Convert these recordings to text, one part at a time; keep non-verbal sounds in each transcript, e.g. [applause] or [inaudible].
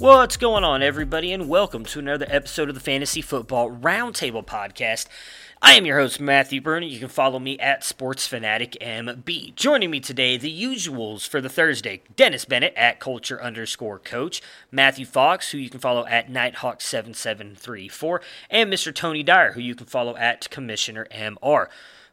What's going on, everybody, and welcome to another episode of the Fantasy Football Roundtable Podcast. I am your host, Matthew Byrne. You can follow me at SportsFanaticMB. Joining me today, the usuals for the Thursday Dennis Bennett at Culture underscore Coach, Matthew Fox, who you can follow at Nighthawk7734, and Mr. Tony Dyer, who you can follow at Commissioner MR.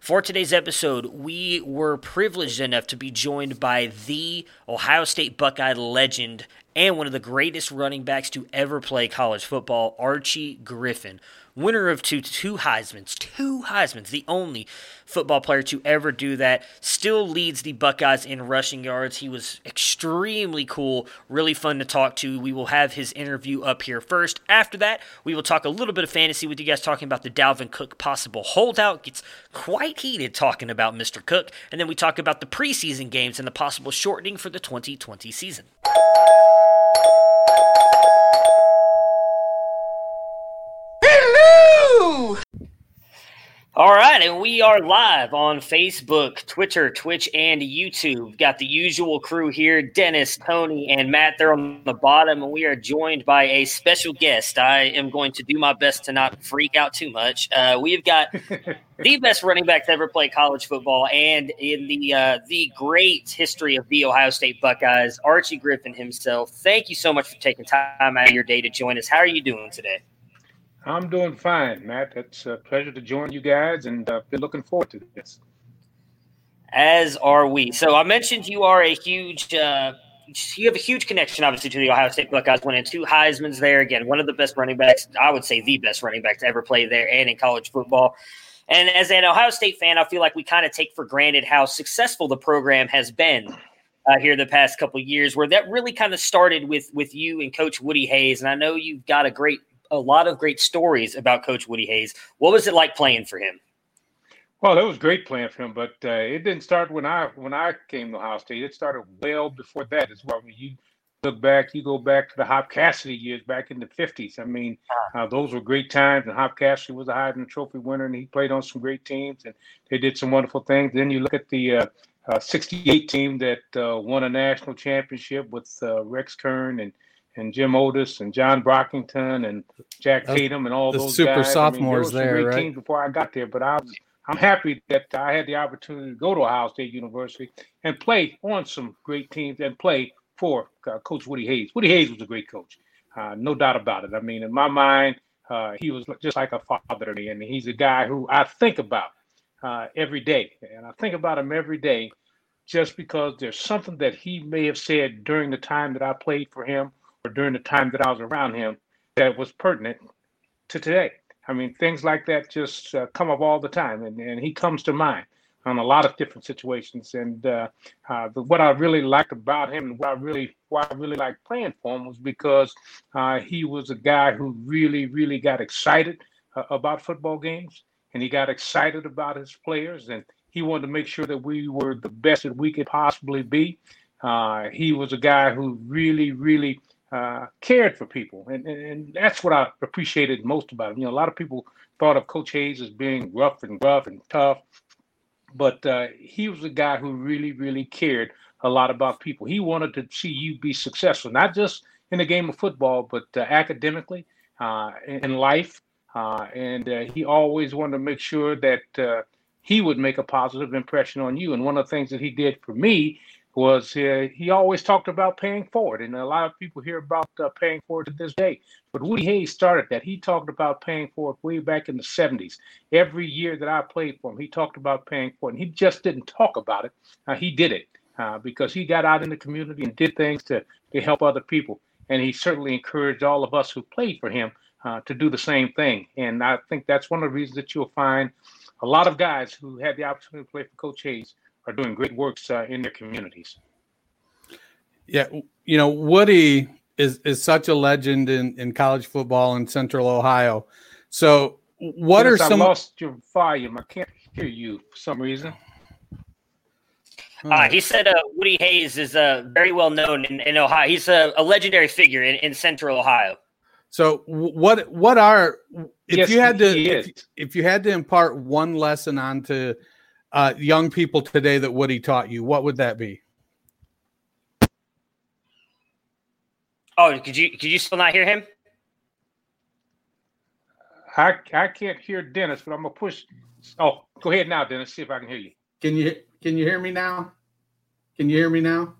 For today's episode, we were privileged enough to be joined by the Ohio State Buckeye legend and one of the greatest running backs to ever play college football, Archie Griffin. Winner of two, two Heisman's, two Heisman's, the only football player to ever do that. Still leads the Buckeyes in rushing yards. He was extremely cool, really fun to talk to. We will have his interview up here first. After that, we will talk a little bit of fantasy with you guys, talking about the Dalvin Cook possible holdout. Gets quite heated talking about Mr. Cook. And then we talk about the preseason games and the possible shortening for the 2020 season. Right, and we are live on Facebook, Twitter, Twitch, and YouTube. We've got the usual crew here Dennis, Tony, and Matt. They're on the bottom, and we are joined by a special guest. I am going to do my best to not freak out too much. Uh, we've got [laughs] the best running back to ever play college football, and in the uh, the great history of the Ohio State Buckeyes, Archie Griffin himself. Thank you so much for taking time out of your day to join us. How are you doing today? I'm doing fine, Matt. It's a pleasure to join you guys, and uh, been looking forward to this. As are we. So I mentioned you are a huge. Uh, you have a huge connection, obviously, to the Ohio State Buckeyes. Winning two Heisman's there again, one of the best running backs. I would say the best running back to ever play there and in college football. And as an Ohio State fan, I feel like we kind of take for granted how successful the program has been uh, here the past couple years. Where that really kind of started with with you and Coach Woody Hayes. And I know you've got a great a lot of great stories about Coach Woody Hayes. What was it like playing for him? Well, it was great playing for him, but uh, it didn't start when I when I came to Ohio State. It started well before that as well. When you look back, you go back to the Hop Cassady years back in the '50s. I mean, uh, those were great times. And Hop Cassady was a Heisman Trophy winner, and he played on some great teams, and they did some wonderful things. Then you look at the uh, uh, '68 team that uh, won a national championship with uh, Rex Kern and and Jim Otis and John Brockington and Jack Tatum and all the those super guys. sophomores I mean, there, there, great right? teams before I got there, but I was, I'm happy that I had the opportunity to go to Ohio State University and play on some great teams and play for uh, Coach Woody Hayes. Woody Hayes was a great coach, uh, no doubt about it. I mean, in my mind, uh, he was just like a father to me, and he's a guy who I think about uh, every day, and I think about him every day just because there's something that he may have said during the time that I played for him during the time that I was around him that was pertinent to today. I mean, things like that just uh, come up all the time, and, and he comes to mind on a lot of different situations. And uh, uh, what I really liked about him, and what I really why I really liked playing for him, was because uh, he was a guy who really, really got excited uh, about football games, and he got excited about his players, and he wanted to make sure that we were the best that we could possibly be. Uh, he was a guy who really, really uh, cared for people, and, and and that's what I appreciated most about him. You know, a lot of people thought of Coach Hayes as being rough and rough and tough, but uh, he was a guy who really, really cared a lot about people. He wanted to see you be successful, not just in the game of football, but uh, academically, uh, in life, uh, and uh, he always wanted to make sure that uh, he would make a positive impression on you. And one of the things that he did for me was uh, he always talked about paying forward, and a lot of people hear about uh, paying forward to this day. But Woody Hayes started that. He talked about paying forward way back in the 70s. Every year that I played for him, he talked about paying forward, and he just didn't talk about it. Uh, he did it uh, because he got out in the community and did things to, to help other people. And he certainly encouraged all of us who played for him uh, to do the same thing. And I think that's one of the reasons that you'll find a lot of guys who had the opportunity to play for Coach Hayes are doing great works uh, in their communities. Yeah, you know, Woody is is such a legend in, in college football in Central Ohio. So, what are some? I lost your volume. I can't hear you for some reason. Uh, he said uh, Woody Hayes is uh, very well known in, in Ohio. He's a, a legendary figure in, in, Central Ohio. So, what what are if yes, you had to if, if, you had to impart one lesson onto uh, young people today that Woody taught you, what would that be? Oh, could you could you still not hear him? I I can't hear Dennis, but I'm gonna push. Oh, go ahead now, Dennis. See if I can hear you. Can you can you hear me now? Can you hear me now?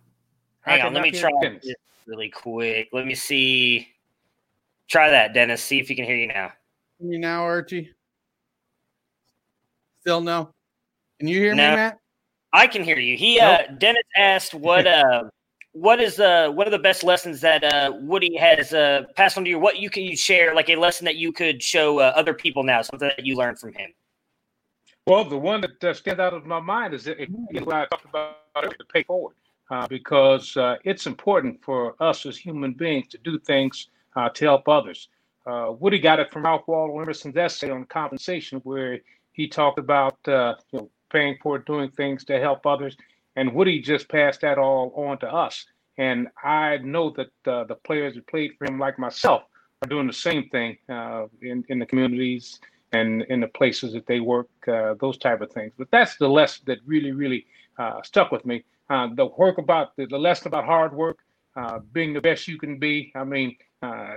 Hang on, let me try this really quick. Let me see. Try that, Dennis. See if you can hear you now. Hear me now, Archie? Still no. Can you hear no. me, Matt? I can hear you. He nope. uh Dennis asked what [laughs] uh what is uh one of the best lessons that uh Woody has uh passed on to you? What you can you share like a lesson that you could show uh, other people now, something that you learned from him. Well, the one that uh, stands out of my mind is that, what I talked about to pay forward, uh, because uh, it's important for us as human beings to do things uh, to help others. Uh, Woody got it from Ralph Waldo Emerson's essay on compensation, where he talked about uh, you know, paying for doing things to help others. And Woody just passed that all on to us. And I know that uh, the players who played for him, like myself, are doing the same thing uh, in, in the communities and in the places that they work, uh, those type of things. But that's the lesson that really, really uh, stuck with me. Uh, the work about the, the, lesson about hard work, uh, being the best you can be. I mean,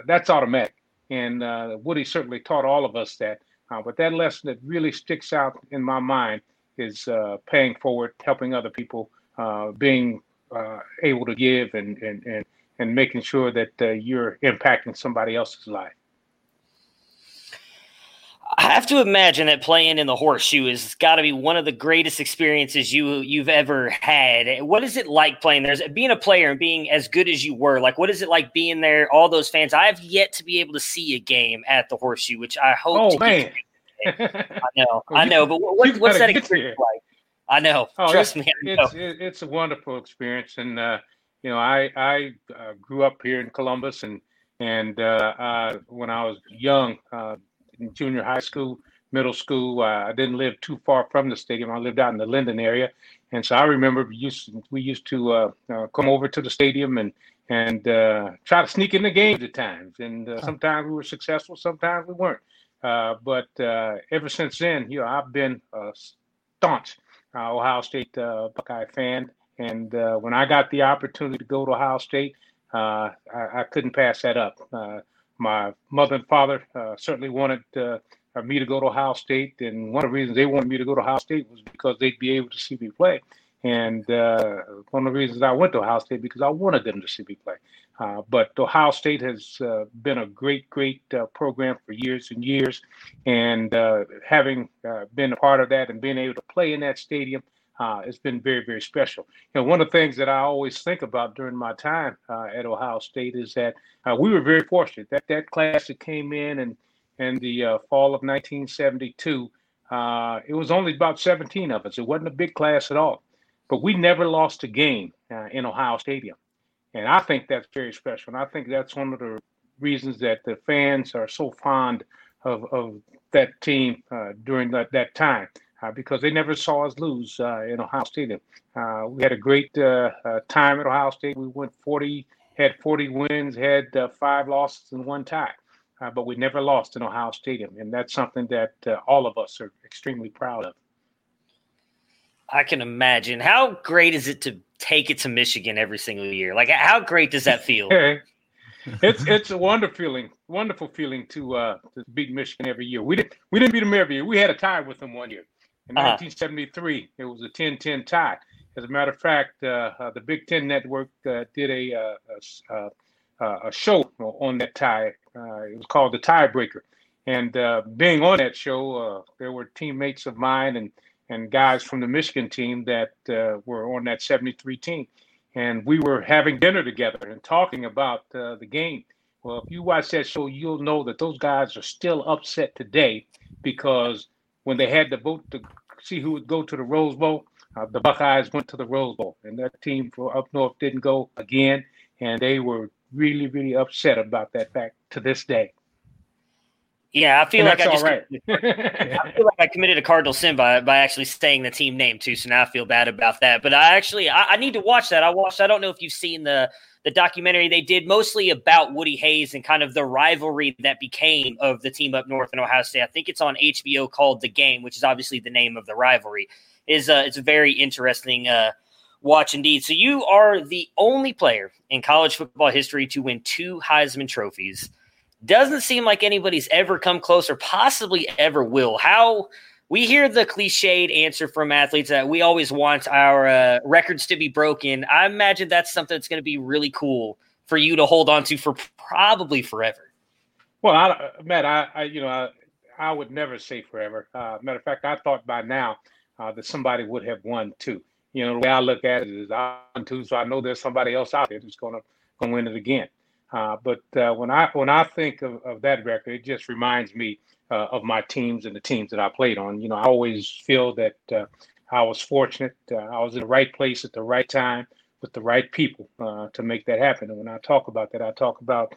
that's automatic. And Woody certainly taught all of us that. but that lesson that really sticks out in my mind is uh, paying forward, helping other people, uh, being uh, able to give, and and and and making sure that uh, you're impacting somebody else's life. I have to imagine that playing in the horseshoe has got to be one of the greatest experiences you you've ever had. What is it like playing there? Being a player and being as good as you were, like what is it like being there? All those fans. I have yet to be able to see a game at the horseshoe, which I hope. Oh man, [laughs] I know, I know, but what, what's that experience like? I know. Oh, Trust me, I know. It's, it's a wonderful experience, and uh, you know, I I uh, grew up here in Columbus, and and uh, when I was young, uh, in junior high school, middle school, uh, I didn't live too far from the stadium. I lived out in the Linden area, and so I remember we used we used to uh, come over to the stadium and and try to sneak in the games at times, and sometimes we were successful, sometimes we weren't. Uh, but uh, ever since then, you know, I've been a staunch uh, Ohio State uh, Buckeye fan, and uh, when I got the opportunity to go to Ohio State, I, I, couldn't pass that up. my mother and father certainly wanted me to go to Ohio State, and one of the reasons they wanted me to go to Ohio State was because they'd be able to see me play. And one of the reasons I went to Ohio State because I wanted them to see me play. Uh, but Ohio State has uh, been a great, great uh, program for years and years. And uh, having uh, been a part of that and being able to play in that stadium uh, has been very, very special. Know, one of the things that I always think about during my time at Ohio State is that we were very fortunate that that class that came in and in the fall of 1972, it was only about 17 of us. It wasn't a big class at all. But we never lost a game in Ohio Stadium. And I think that's very special. And I think that's one of the reasons that the fans are so fond of, of that team uh, during that, that time. Uh, because they never saw us lose uh, in Ohio Stadium. Uh, we had a great uh, uh, time at Ohio State. We went 40, had 40 wins, had five losses and one tie, but we never lost in Ohio Stadium, and that's something that all of us are extremely proud of. I can imagine. How great is it to take it to Michigan every single year. Like, how great does that feel? [laughs] it's it's a wonderful feeling, wonderful feeling to uh to beat Michigan every year. We didn't we didn't beat them every year. We had a tie with them one year, In uh-huh. 1973, it was a 10-10 tie. As a matter of fact, uh, uh, the Big Ten Network uh, did a, uh, a, uh, a, show on that tie. it was called the Tiebreaker. And being on that show, there were teammates of mine and and guys from the Michigan team that were on that 73 team. And we were having dinner together and talking about the game. Well, if you watch that show, you'll know that those guys are still upset today because when they had to vote to see who would go to the Rose Bowl, uh, the Buckeyes went to the Rose Bowl, and that team for up north didn't go again, and they were really, really upset about that fact to this day. Yeah, I feel and like I just right. [laughs] I feel like I committed a cardinal sin by, by actually saying the team name too. So now I feel bad about that. But I actually I, I need to watch that. I watched. I don't know if you've seen the the documentary they did mostly about Woody Hayes and kind of the rivalry that became of the team up north in Ohio State. I think it's on HBO called The Game, which is obviously the name of the rivalry is uh, it's a very interesting uh, watch indeed. So you are the only player in college football history to win two Heisman trophies. Doesn't seem like anybody's ever come close or possibly ever will. How we hear the cliched answer from athletes that we always want our uh, records to be broken. I imagine that's something that's going to be really cool for you to hold on to for probably forever. Well, I, Matt, I, I you know, I, I, would never say forever. Uh, matter of fact, I thought by now uh, that somebody would have won too. You know, the way I look at it is I won two, so I know there's somebody else out there who's going to going to win it again. Uh, but uh, when I when I think of, of that record, it just reminds me uh, of my teams and the teams that I played on. You know, I always feel that uh, I was fortunate. Uh, I was in the right place at the right time with the right people to make that happen. And when I talk about that, I talk about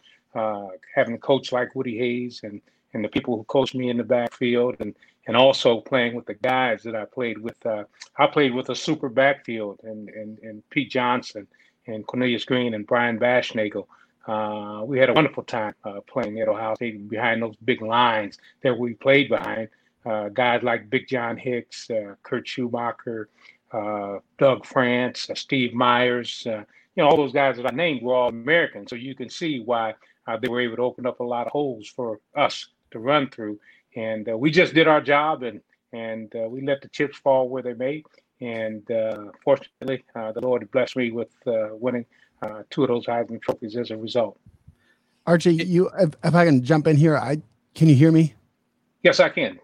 having a coach like Woody Hayes and and the people who coached me in the backfield and and also playing with the guys that I played with. Uh, I played with a super backfield and, and, and Pete Johnson and Cornelius Greene and Brian Baschnagel. Uh, we had a wonderful time uh, playing at Ohio State behind those big lines that we played behind. Uh, guys like Big John Hicks, uh, Kurt Schumacher, uh, Doug France, Steve Myers, you know, all those guys that I named were all Americans. So you can see why they were able to open up a lot of holes for us to run through and uh, we just did our job and and uh, we let the chips fall where they may. And uh, fortunately, uh, the Lord blessed me with uh, winning uh, two of those Heisman trophies as a result. Archie, you if, if, I can jump in here, I can you hear me? Yes, I can.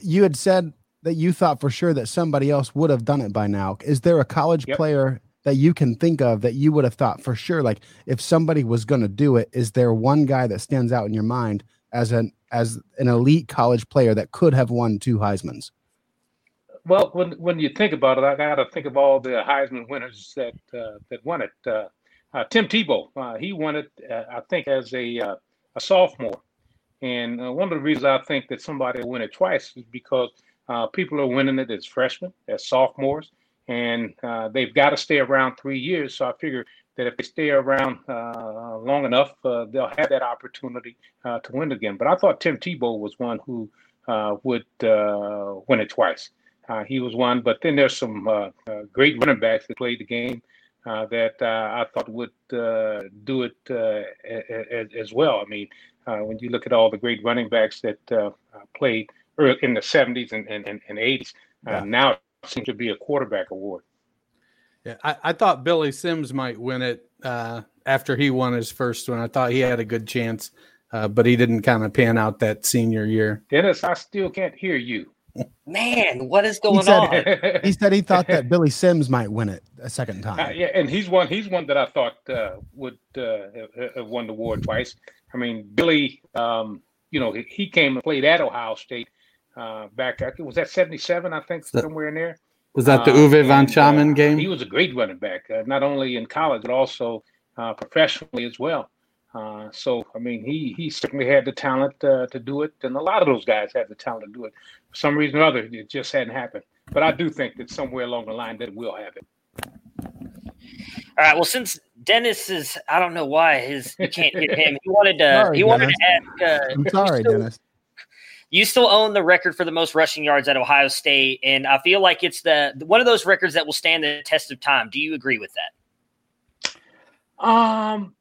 you had said that you thought for sure that somebody else would have done it by now. Is there a college yep. player that you can think of that you would have thought for sure, like if somebody was going to do it, is there one guy that stands out in your mind as an as an elite college player that could have won two Heisman's? Well, when when you think about it, I got to think of all the Heisman winners that uh, that won it. Uh, uh, Tim Tebow, uh, he won it, uh, I think, as a uh, a sophomore. And one of the reasons I think that somebody win it twice is because people are winning it as freshmen, as sophomores, and they've got to stay around three years. So I figure that if they stay around long enough, they'll have that opportunity to win again. But I thought Tim Tebow was one who would win it twice. Uh, he was one, but then there's some uh, uh, great running backs that played the game uh, that I thought would do it as, as, well. I mean, when you look at all the great running backs that played in the 70s and, and, and 80s, yeah. now it seems to be a quarterback award. Yeah, I, I thought Billy Sims might win it uh, after he won his first one. I thought he had a good chance, uh, but he didn't kind of pan out that senior year. Dennis, I still can't hear you. Man, what is going he said, on? [laughs] he said he thought that Billy Sims might win it a second time. Uh, yeah, and he's one. He's one that I thought uh, would uh, have won the award twice. I mean, Billy, um, you know, he came and played at Ohio State uh, back. I think was that '77. I think somewhere in there. Was that the uh, Uwe von Schamann uh, game? He was a great running back, uh, not only in college but also professionally as well. Uh, so I mean, he he certainly had the talent uh, to do it, and a lot of those guys had the talent to do it. For some reason or other, it just hadn't happened. But I do think that somewhere along the line that will happen. All right. Well, since Dennis is, I don't know why his you can't get him. He wanted to. Sorry, he wanted Dennis. to ask. Uh, I'm sorry, still, Dennis you still own the record for the most rushing yards at Ohio State, and I feel like it's the one of those records that will stand the test of time. Do you agree with that? Um.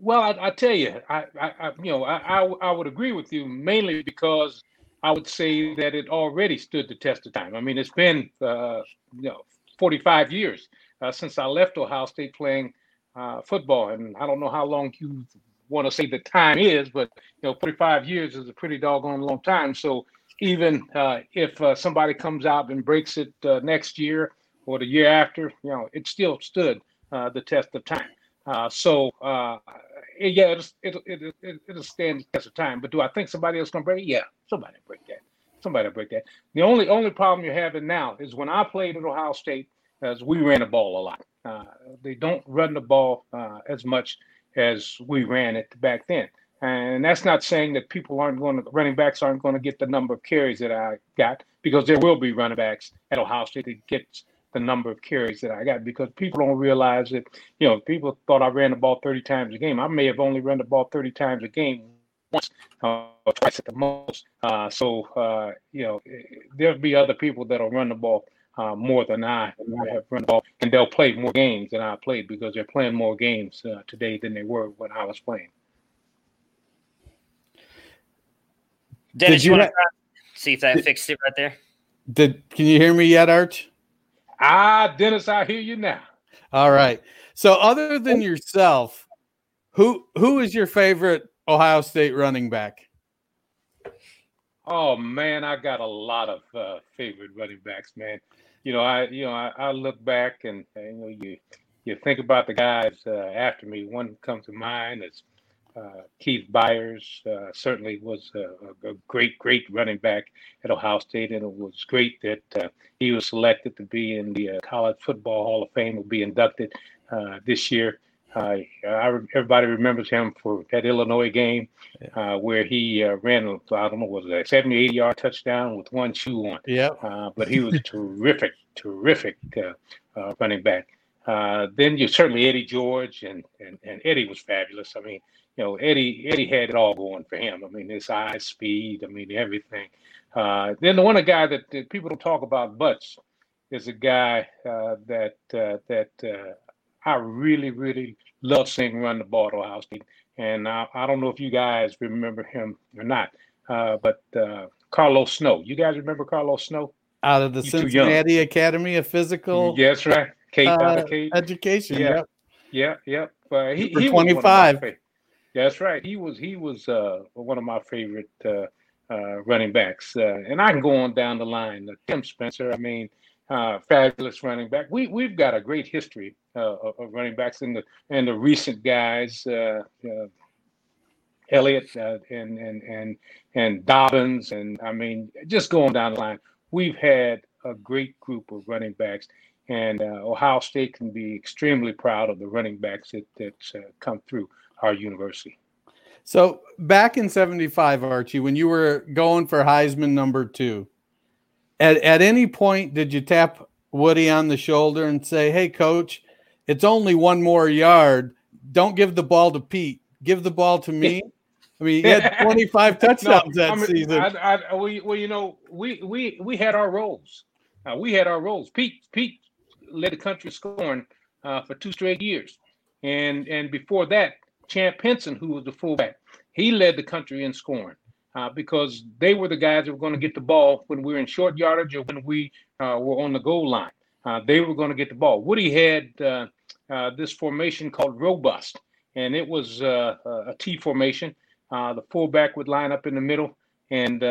Well, I, I tell you, I, I, you know, I, I, I would agree with you mainly because I would say that it already stood the test of time. I mean, it's been uh, you know 45 years uh, since I left Ohio State playing uh, football, and I don't know how long you want to say the time is, but you know, 45 years is a pretty doggone long time. So even uh, if uh, somebody comes out and breaks it uh, next year or the year after, you know, it still stood the test of time. So yeah, it'll, it'll, it'll, it'll stand the test of time. But do I think somebody else gonna break it? Yeah, somebody break that. Somebody break that. The only only problem you're having now is when I played at Ohio State, as we ran the ball a lot. Uh, they don't run the ball uh, as much as we ran it back then. And that's not saying that people aren't going to running backs aren't going to get the number of carries that I got because there will be running backs at Ohio State that gets the number of carries that I got because people don't realize that, you know, people thought I ran the ball 30 times a game. I may have only run the ball 30 times a game once uh, or twice at the most. Uh, so, uh, you know, there'll be other people that'll run the ball uh, more than I have run the ball, and they'll play more games than I played because they're playing more games uh, today than they were when I was playing. Dennis, Did you, you want to see if that did, fixed it right there? Did can you hear me yet, Arch? Ah, Dennis, I hear you now. All right. So, other than yourself, who who is your favorite Ohio State running back? Oh man, I got a lot of uh, favorite running backs, man. You know, I you know I, I look back and, and, you know you you think about the guys uh, after me. One comes to mind is Keith Byars Uh, certainly was a, a, great great running back at Ohio State, and it was great that uh, he was selected to be in the uh, College Football Hall of Fame. Will be inducted this year. Uh, I, everybody remembers him for that Illinois game uh, where he uh, ran, I don't know, was it a 70, 80 yard touchdown with one shoe on. Yeah. Uh, but he was terrific, terrific uh, uh, running back. then you certainly Eddie George, and, and, and Eddie was fabulous. I mean, you know, Eddie Eddie had it all going for him. I mean, his eye speed, I mean, everything. then the one guy that, that, people don't talk about much is a guy that that I really, really love seeing run the ball at Ohio State. And I, I don't know if you guys remember him or not, uh, but uh, Carlos Snow. You guys remember Carlos Snow? Out of the you Cincinnati Academy of Physical. Yes, right. Uh. Education. Yeah, yeah, yeah. Uh, he, he twenty five. That's right. He was he was uh, one of my favorite uh, uh, running backs, uh, and I can go on down the line. Uh, Tim Spencer. I mean, uh, fabulous running back. We we've got a great history uh, of running backs in the and the recent guys, Elliott and and and and Dobbins, and I mean just going down the line. We've had a great group of running backs, and Ohio State can be extremely proud of the running backs that that's come through our university. So back in '75, Archie, when you were going for Heisman number two at, at any point, did you tap Woody on the shoulder and say, Hey, coach, it's only one more yard. Don't give the ball to Pete. Give the ball to me. I mean, he had [laughs] 25 touchdowns no, that I mean, season. I, I, we, well, you know, we we we had our roles. Uh, we had our roles. Pete Pete led the country scoring uh, for two straight years, and and before that, Champ Henson, who was the fullback, he led the country in scoring uh, because they were the guys that were going to get the ball when we were in short yardage or when we uh, were on the goal line. Uh, they were going to get the ball. Woody had uh, uh, this formation called robust, and it was uh, a T formation. the fullback would line up in the middle, and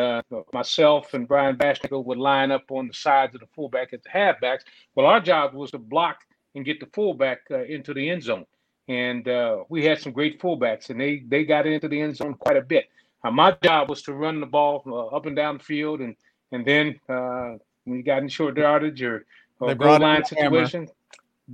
myself and Brian Baschnagel would line up on the sides of the fullback as the halfbacks. Well, our job was to block and get the fullback into the end zone. And we had some great fullbacks, and they they got into the end zone quite a bit. Uh, my job was to run the ball uh, up and down the field, and and then uh, when you got in short yardage or, or goal line situation,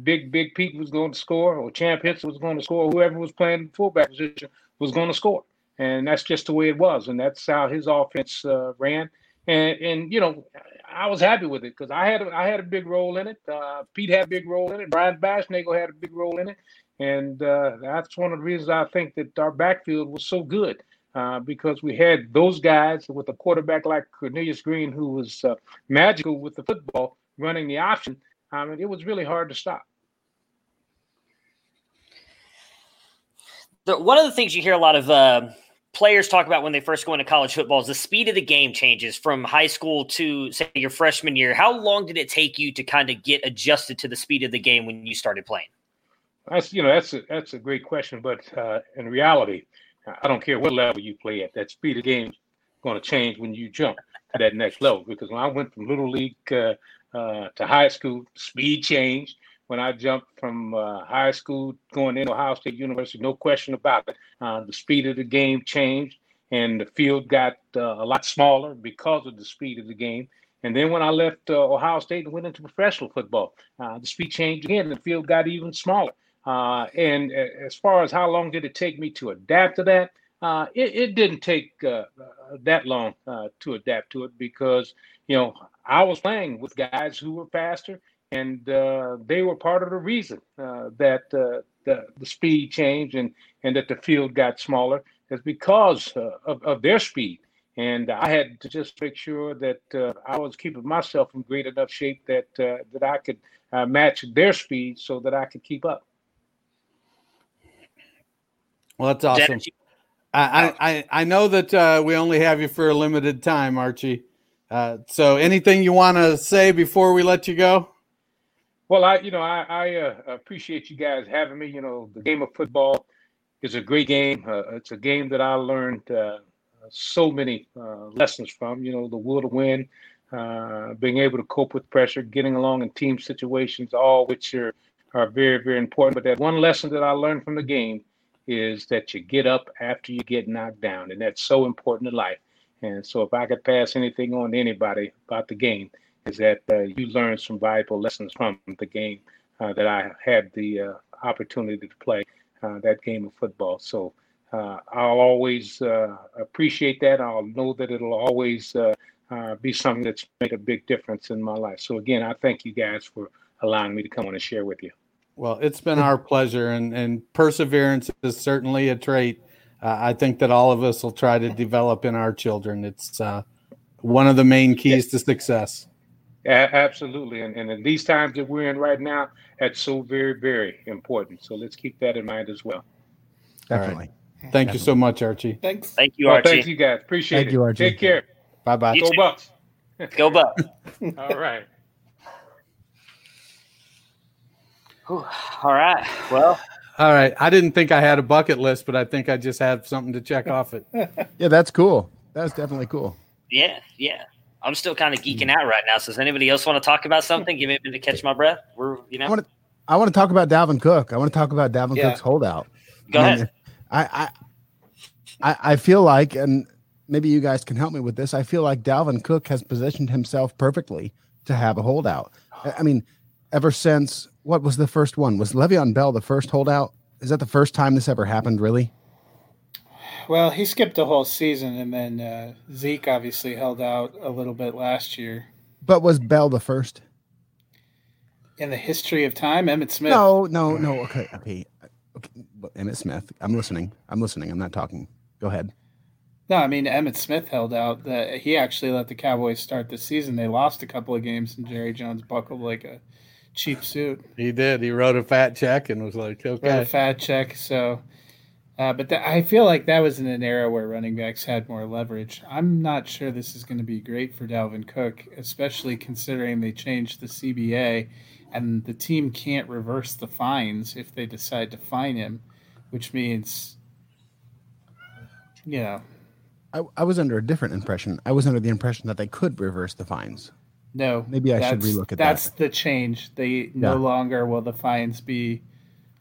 big big Pete was going to score, or Champ Henson was going to score, whoever was playing the fullback position was going to score, and that's just the way it was, and that's how his offense uh, ran. And and you know, I was happy with it because I had a, I had a big role in it. Uh, Pete had a big role in it. Brian Baschnagel had a big role in it, and uh, that's one of the reasons I think that our backfield was so good uh, because we had those guys with a quarterback like Cornelius Greene, who was uh, magical with the football, running the option. I mean, it was really hard to stop. The, one of the things you hear a lot of uh, players talk about when they first go into college football is the speed of the game changes from high school to say your freshman year. How long did it take you to kind of get adjusted to the speed of the game when you started playing? That's you know that's a that's a great question, but uh, in reality, I don't care what level you play at. That speed of game is going to change when you jump to that next level. Because when I went from little league uh, uh, to high school, speed changed. When I jumped from uh, high school going into Ohio State University, no question about it. Uh, the speed of the game changed, and the field got uh, a lot smaller because of the speed of the game. And then when I left Ohio State and went into professional football, the speed changed again. The field got even smaller. Uh, and as far as how long did it take me to adapt to that, uh, it, it, didn't take uh, that long uh, to adapt to it because you know I was playing with guys who were faster, and uh, they were part of the reason uh, that the, the speed changed and and that the field got smaller is because of, of their speed. And I had to just make sure that I was keeping myself in great enough shape that that I could match their speed so that I could keep up. Well, that's awesome. I, I, I know that uh, we only have you for a limited time, Archie. Uh, so, anything you want to say before we let you go? Well, I, you know, I, I uh, appreciate you guys having me. You know, the game of football is a great game. Uh, it's a game that I learned uh, so many uh, lessons from. You know, the will to win, being able to cope with pressure, getting along in team situations, all which are are very, very important. But that one lesson that I learned from the game is that you get up after you get knocked down, and that's so important in life. And so, if I could pass anything on to anybody about the game, is that uh, you learn some valuable lessons from the game uh, that I had the uh, opportunity to play uh, that game of football. So uh, I'll always uh, appreciate that. I'll know that it'll always be something that's made a big difference in my life. So again, I thank you guys for allowing me to come on and share with you. Well, it's been our pleasure, and, and perseverance is certainly a trait uh, I think that all of us will try to develop in our children. It's uh, one of the main keys to success. Yeah, absolutely. And, and in these times that we're in right now, that's so very, very important. So let's keep that in mind as well. Definitely. Right. Thank Definitely. you so much, Archie. Thanks. Thank you, Archie. Well, thank you, guys. Appreciate it. thank it. You, Archie. Take care. Bye bye. Go Bucks. Go Bucks. [laughs] all right. All right. Well. All right. I didn't think I had a bucket list, but I think I just had something to check off it. [laughs] yeah, that's cool. That's definitely cool. Yeah, yeah. I'm still kind of geeking out right now. So does anybody else want to talk about something? Give me a minute to catch my breath. We're you know. I want to, I want to talk about Dalvin Cook. I want to talk about Dalvin yeah. Cook's holdout. Go I ahead. I, I I feel like, and maybe you guys can help me with this. I feel like Dalvin Cook has positioned himself perfectly to have a holdout. I mean, ever since what was the first one? Was Le'Veon Bell the first holdout? Is that the first time this ever happened? Really? Well, he skipped a whole season, and then uh, Zeke obviously held out a little bit last year. But was Bell the first? In the history of time, Emmitt Smith. No, no, no. Okay, okay, okay. Emmitt Smith. I'm listening. I'm listening. I'm not talking. Go ahead. No, I mean Emmitt Smith held out. That he actually let the Cowboys start the season. They lost a couple of games, and Jerry Jones buckled like a cheap suit. He did. He wrote a fat check and was like, okay. Wrote a fat check. So, uh, but th- I feel like that was in an era where running backs had more leverage. I'm not sure this is going to be great for Dalvin Cook, especially considering they changed the CBA and the team can't reverse the fines if they decide to fine him, which means, you know. I, I was under a different impression. I was under the impression that they could reverse the fines. No, maybe I should relook at that's that. That's the change. They yeah. no longer will the fines be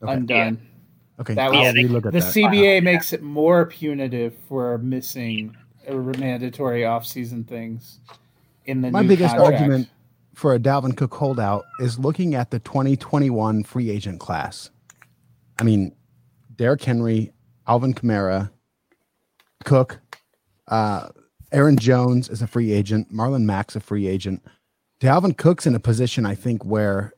okay. undone. Yeah. Okay, that was, relook at the that. CBA wow. makes it more punitive for missing mandatory off-season things. In the my biggest contract. argument for a Dalvin Cook holdout is looking at the 2021 free agent class. I mean, Derrick Henry, Alvin Kamara, Cook, uh, Aaron Jones is a free agent. Marlon Mack's a free agent. Dalvin Cook's in a position, I think, where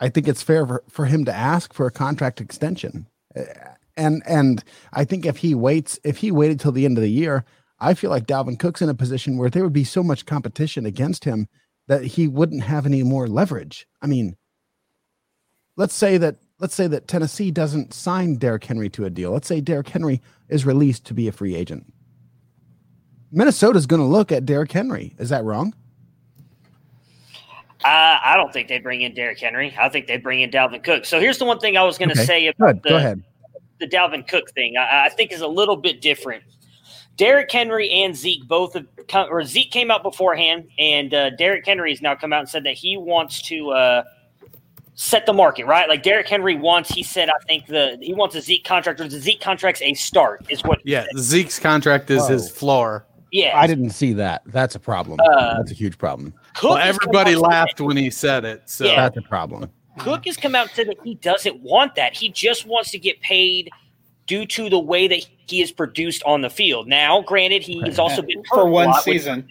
I think it's fair for, for him to ask for a contract extension. Uh, and and I think if he waits, if he waited till the end of the year, I feel like Dalvin Cook's in a position where there would be so much competition against him that he wouldn't have any more leverage. I mean, let's say that let's say that Tennessee doesn't sign Derrick Henry to a deal. Let's say Derrick Henry is released to be a free agent. Minnesota's going to look at Derrick Henry. Is that wrong? Uh, I don't think they bring in Derrick Henry. I think they bring in Dalvin Cook. So here's the one thing I was going to Okay, say about Good. the, Go ahead. the Dalvin Cook thing. I, I think is a little bit different. Derrick Henry and Zeke both have come, or Zeke came out beforehand, and uh, Derrick Henry has now come out and said that he wants to uh, set the market right. Like Derrick Henry wants, he said, I think the he wants a Zeke contract or the Zeke contract's a start is what. he Yeah, said. Zeke's contract is his floor. Yeah. I didn't see that. That's a problem. Uh, That's a huge problem. Cook Well, everybody out and said laughed when he said it. So Yeah. That's a problem. Cook has come out and said that he doesn't want that. He just wants to get paid due to the way that he is produced on the field. Now, granted, he has also been hurt for a one lot with- season.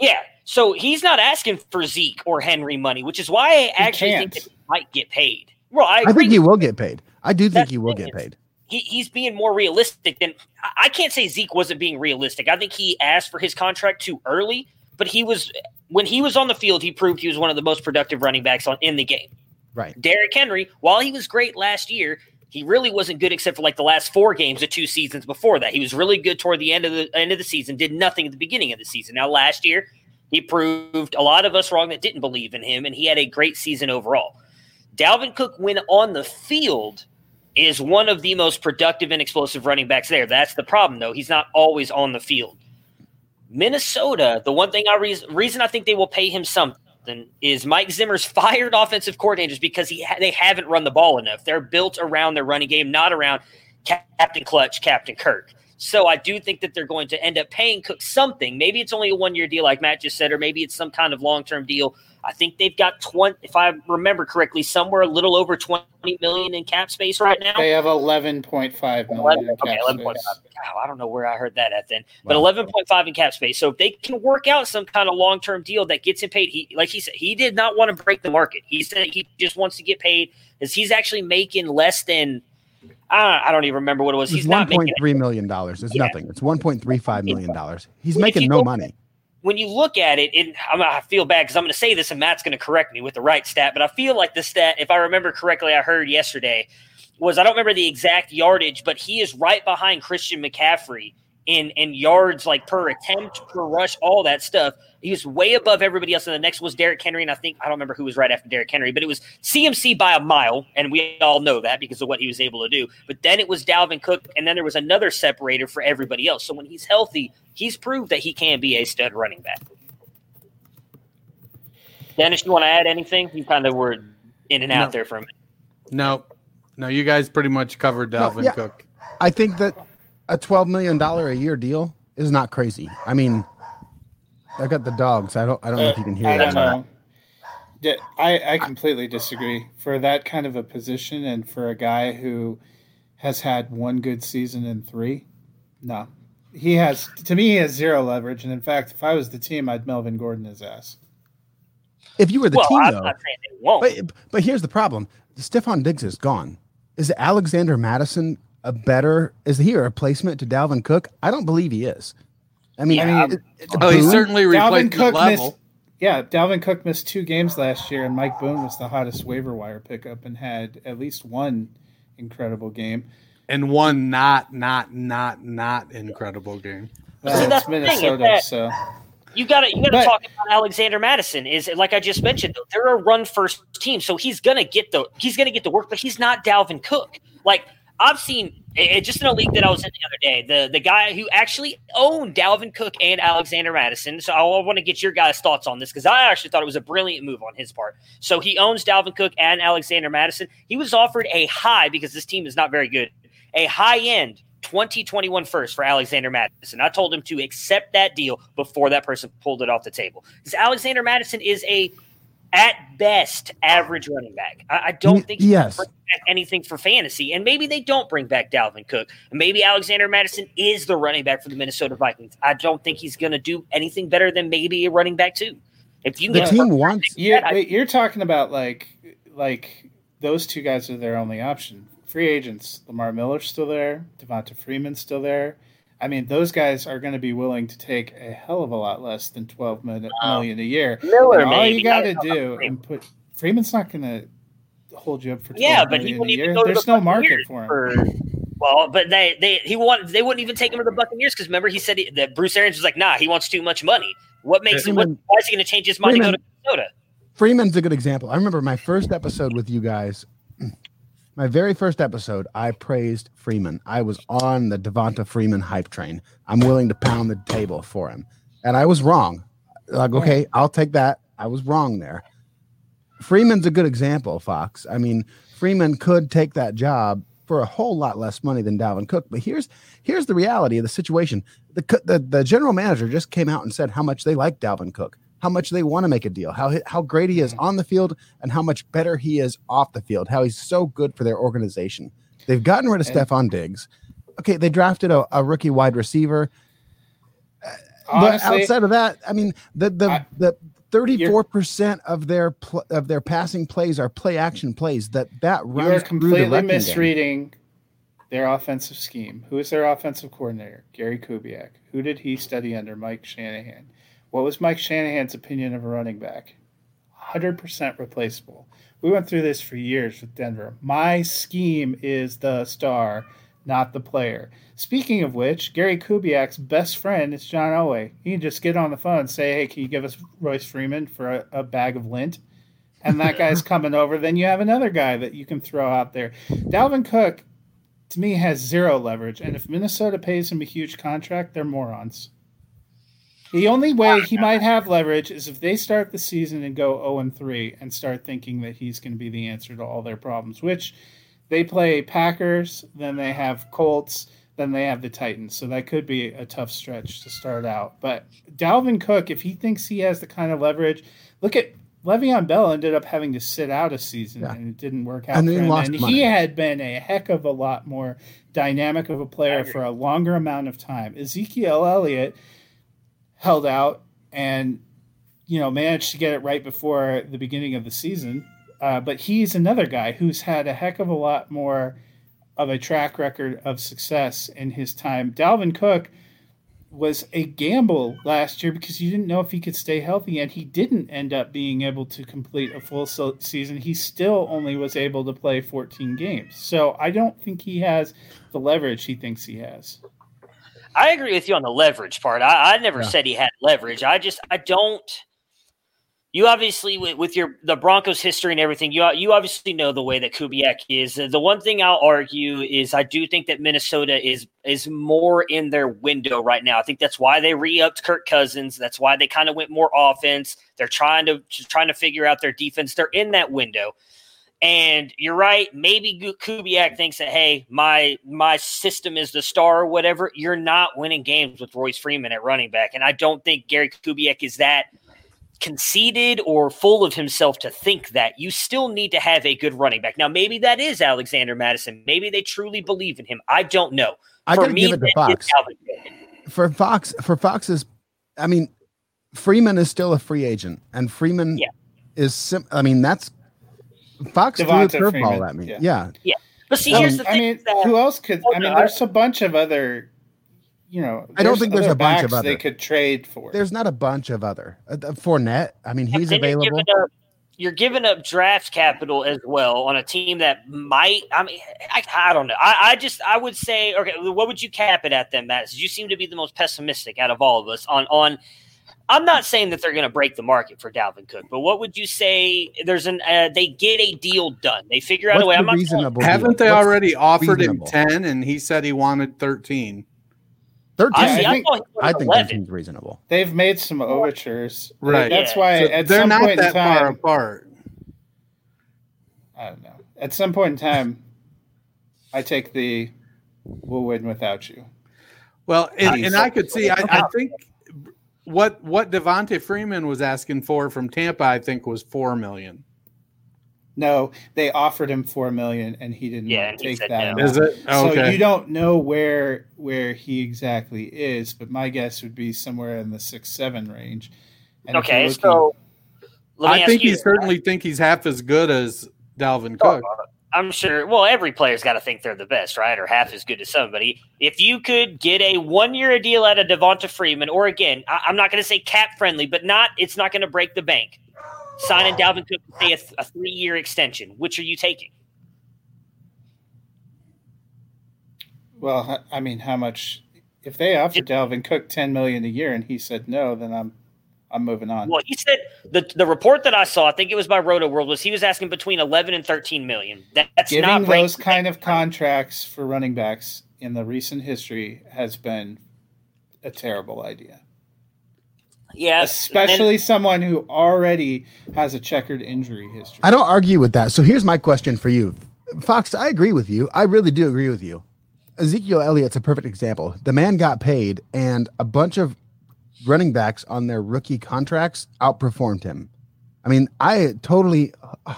yeah, so he's not asking for Zeke or Henry money, which is why I actually think that he might get paid. Well, I I think he will get paid. I do think That's he will get thing. paid. He, he's being more realistic than I- can't say Zeke wasn't being realistic. I think he asked for his contract too early, but he was when he was on the field, he proved he was one of the most productive running backs on in the game. Right. Derrick Henry, while he was great last year, he really wasn't good except for like the last four games of two seasons before that. He was really good toward the end of the end of the season, did nothing at the beginning of the season. Now last year, he proved a lot of us wrong that didn't believe in him, and he had a great season overall. Dalvin Cook, when on the field, is one of the most productive and explosive running backs there. That's the problem, though. He's not always on the field. Minnesota, the one thing I re- reason I think they will pay him something is Mike Zimmer's [laughs] fired offensive coordinators because he ha- they haven't run the ball enough. They're built around their running game, not around Captain Clutch, Captain Kirk. So I do think that they're going to end up paying Cook something. Maybe it's only a one year deal, like Matt just said, or maybe it's some kind of long term deal. I think they've got twenty, if I remember correctly, somewhere a little over twenty million in cap space right now. They have eleven point five million. 11, in okay, cap eleven space. five. Wow, I don't know where I heard that at then, but Wow. eleven point five in cap space. So if they can work out some kind of long term deal that gets him paid, he like he said, he did not want to break the market. He said he just wants to get paid because he's actually making less than. I I don't even remember what it was. It's He's one not making. three million dollars. It's Yeah. nothing. It's one point three five million dollars. He's If making no go- money. When you look at it, it I feel bad because I'm going to say this and Matt's going to correct me with the right stat, but I feel like the stat, if I remember correctly, I heard yesterday was I don't remember the exact yardage, but he is right behind Christian McCaffrey in in yards like per attempt, per rush, all that stuff. He was way above everybody else. And the next was Derrick Henry, and I think I don't remember who was right after Derrick Henry, but it was CMC by a mile, and we all know that because of what he was able to do. But then it was Dalvin Cook, and then there was another separator for everybody else. So when he's healthy, he's proved that he can be a stud running back. Dennis, you want to add anything? You kind of were in and out No. there for a minute. no, no, you guys pretty much covered No, Dalvin yeah. Cook. I think that a twelve million dollar a year deal is not crazy. I mean, I got the dogs. I don't. I don't know if you can hear Uh, I that. don't know. Yeah, I, I completely disagree. For that kind of a position and for a guy who has had one good season in three, no. He has to me he has zero leverage. And in fact, if I was the team, I'd Melvin Gordon his ass. If you were the well, team, I'm though, not saying they won't. but but here's the problem: Stefon Diggs is gone. Is Alexander Mattison a better? Is he a replacement to Dalvin Cook? I don't believe he is. I mean, Yeah, it- it's Oh, he certainly replaced the Cook level. missed. Yeah, Dalvin Cook missed two games last year, and Mike Boone was the hottest waiver wire pickup and had at least one incredible game. and one not not not not incredible game. Well, See, that's it's the thing, Minnesota, that- so You got to you got to talk about Alexander Mattison. Is like I just mentioned, though, they're a run first team, so he's gonna get the he's gonna get the work, but he's not Dalvin Cook. Like I've seen eh, just in a league that I was in the other day, the the guy who actually owned Dalvin Cook and Alexander Mattison. So I want to get your guys' thoughts on this because I actually thought it was a brilliant move on his part. So he owns Dalvin Cook and Alexander Mattison. He was offered a high because this team is not very good, a high end 2021 first for Alexander Mattison. I told him to accept that deal before that person pulled it off the table. Because Alexander Mattison is a, at best, average running back. I, I don't think he yes. bring back anything for fantasy. And maybe they don't bring back Dalvin Cook. And maybe Alexander Mattison is the running back for the Minnesota Vikings. I don't think he's going to do anything better than maybe a running back, too. If you can The team wants. you're, I- wait, you're talking about like like those two guys are their only option. Free agents, Lamar Miller's still there, Devonta Freeman's still there. I mean, those guys are going to be willing to take a hell of a lot less than twelve million million a year. Miller, all maybe. you got to don't know do about and put Freeman's not going to hold you up for yeah, but he wouldn't even go There's to the no market for him. For, well, but they they he want they wouldn't even take him to the Buccaneers because remember he said he, that Bruce Arians was like, nah, he wants too much money. What makes him? What, why is he going to change his mind Freeman, and go to Minnesota? Freeman's a good example. I remember my first episode with you guys. My very first episode, I praised Freeman. I was on the Devonta Freeman hype train. I'm willing to pound the table for him, and I was wrong. Like, okay, I'll take that. I was wrong there. Freeman's a good example, Fox. I mean, Freeman could take that job for a whole lot less money than Dalvin Cook. But here's here's the reality of the situation. The, the the general manager just came out and said how much they like Dalvin Cook, how much they want to make a deal, how how great he is mm-hmm. on the field, and how much better he is off the field. How he's so good for their organization. They've gotten rid of Stefon Diggs. Okay, they drafted a, a rookie wide receiver. Uh, Honestly, but outside of that, I mean, the the I, the 34% of their pl- of their passing plays are play action plays that that runs You're completely misreading game. their offensive scheme. Who is their offensive coordinator? Gary Kubiak. Who did he study under? Mike Shanahan. What was Mike Shanahan's opinion of a running back? 100% replaceable. We went through this for years with Denver. My scheme is the star not the player. Speaking of which, Gary Kubiak's best friend is John Elway. He can just get on the phone and say, "Hey, can you give us Royce Freeman for a, a bag of lint?" And that [laughs] guy's coming over. Then you have another guy that you can throw out there. Dalvin Cook, to me, has zero leverage. And if Minnesota pays him a huge contract, they're morons. The only way he might have leverage is if they start the season and go 0 and 3 and start thinking that he's going to be the answer to all their problems, which they play Packers, then they have Colts, then they have the Titans. So that could be a tough stretch to start out. But Dalvin Cook, if he thinks he has the kind of leverage, look at Le'Veon Bell ended up having to sit out a season yeah. and it didn't work out and for him. And money. he had been a heck of a lot more dynamic of a player for a longer amount of time. Ezekiel Elliott held out and you know managed to get it right before the beginning of the season uh, but he's another guy who's had a heck of a lot more of a track record of success in his time. Dalvin Cook was a gamble last year because you didn't know if he could stay healthy, and he didn't end up being able to complete a full season. He still only was able to play 14 games. So I don't think he has the leverage he thinks he has. I agree with you on the leverage part. I, I never yeah. said he had leverage. I just I don't you obviously with, with, your the Broncos history and everything, you you obviously know the way that Kubiak is. The one thing I'll argue is I do think that Minnesota is is more in their window right now. I think that's why they re-upped Kirk Cousins. That's why they kind of went more offense. They're trying to trying to figure out their defense. They're in that window. And you're right. Maybe Kubiak thinks that hey, my my system is the star or whatever. You're not winning games with Royce Freeman at running back, and I don't think Gary Kubiak is that conceited or full of himself to think that you still need to have a good running back. Now, maybe that is Alexander Mattison. Maybe they truly believe in him. I don't know. I gotta me, give it to Fox. For Fox, for Fox's, I mean, Freeman is still a free agent, and Freeman yeah. is. Sim- I mean, that's Fox Devonta threw a curveball at me. Yeah. yeah. yeah. But see, here's the thing. I mean, that, who else could? I mean, there's a bunch of other you know, I don't think there's a bunch of other they could trade for. There's not a bunch of other uh, Fournette. I mean, he's available. You're giving, up, you're giving, up, draft capital as well on a team that might. I mean, I, I don't know. I, I, just I would say, okay, what would you cap it at then, Matt? You seem to be the most pessimistic out of all of us on on. I'm not saying that they're going to break the market for Dalvin Cook, but what would you say? There's an uh, they get a deal done. They figure out What's a way. I'm not reasonable. Haven't they What's already offered reasonable? him ten, and he said he wanted thirteen? 13 I, I think, I think that seems reasonable. They've made some overtures. Right. That's yeah. why so at they're some not point that in time, far apart. I don't know. At some point in time, I take the we'll win without you. Well, and, and I could see I, I think what what Devonta Freeman was asking for from Tampa, I think, was four million. No, they offered him four million, and he didn't yeah, take that. No. Is it oh, so? You don't know where where he exactly is, but my guess would be somewhere in the six seven range. And okay, looking, so I think you, he certainly think he's half as good as Dalvin oh, Cook. I'm sure. Well, every player's got to think they're the best, right, or half as good as somebody. If you could get a one year deal out of Devonta Freeman, or again, I, I'm not going to say cap friendly, but not it's not going to break the bank signing Dalvin Cook to stay a, a three year extension. Which are you taking? Well, I mean, how much? If they offered Dalvin Cook ten million a year and he said no, then I'm I'm moving on. Well, he said the the report that I saw, I think it was by Roto World, was he was asking between eleven and thirteen million. That's Giving not those kind of contracts for running backs in the recent history has been a terrible idea. Yeah, especially and, someone who already has a checkered injury history. I don't argue with that. So here's my question for you, Fox. I agree with you. I really do agree with you. Ezekiel Elliott's a perfect example. The man got paid, and a bunch of running backs on their rookie contracts outperformed him. I mean, I totally. [laughs]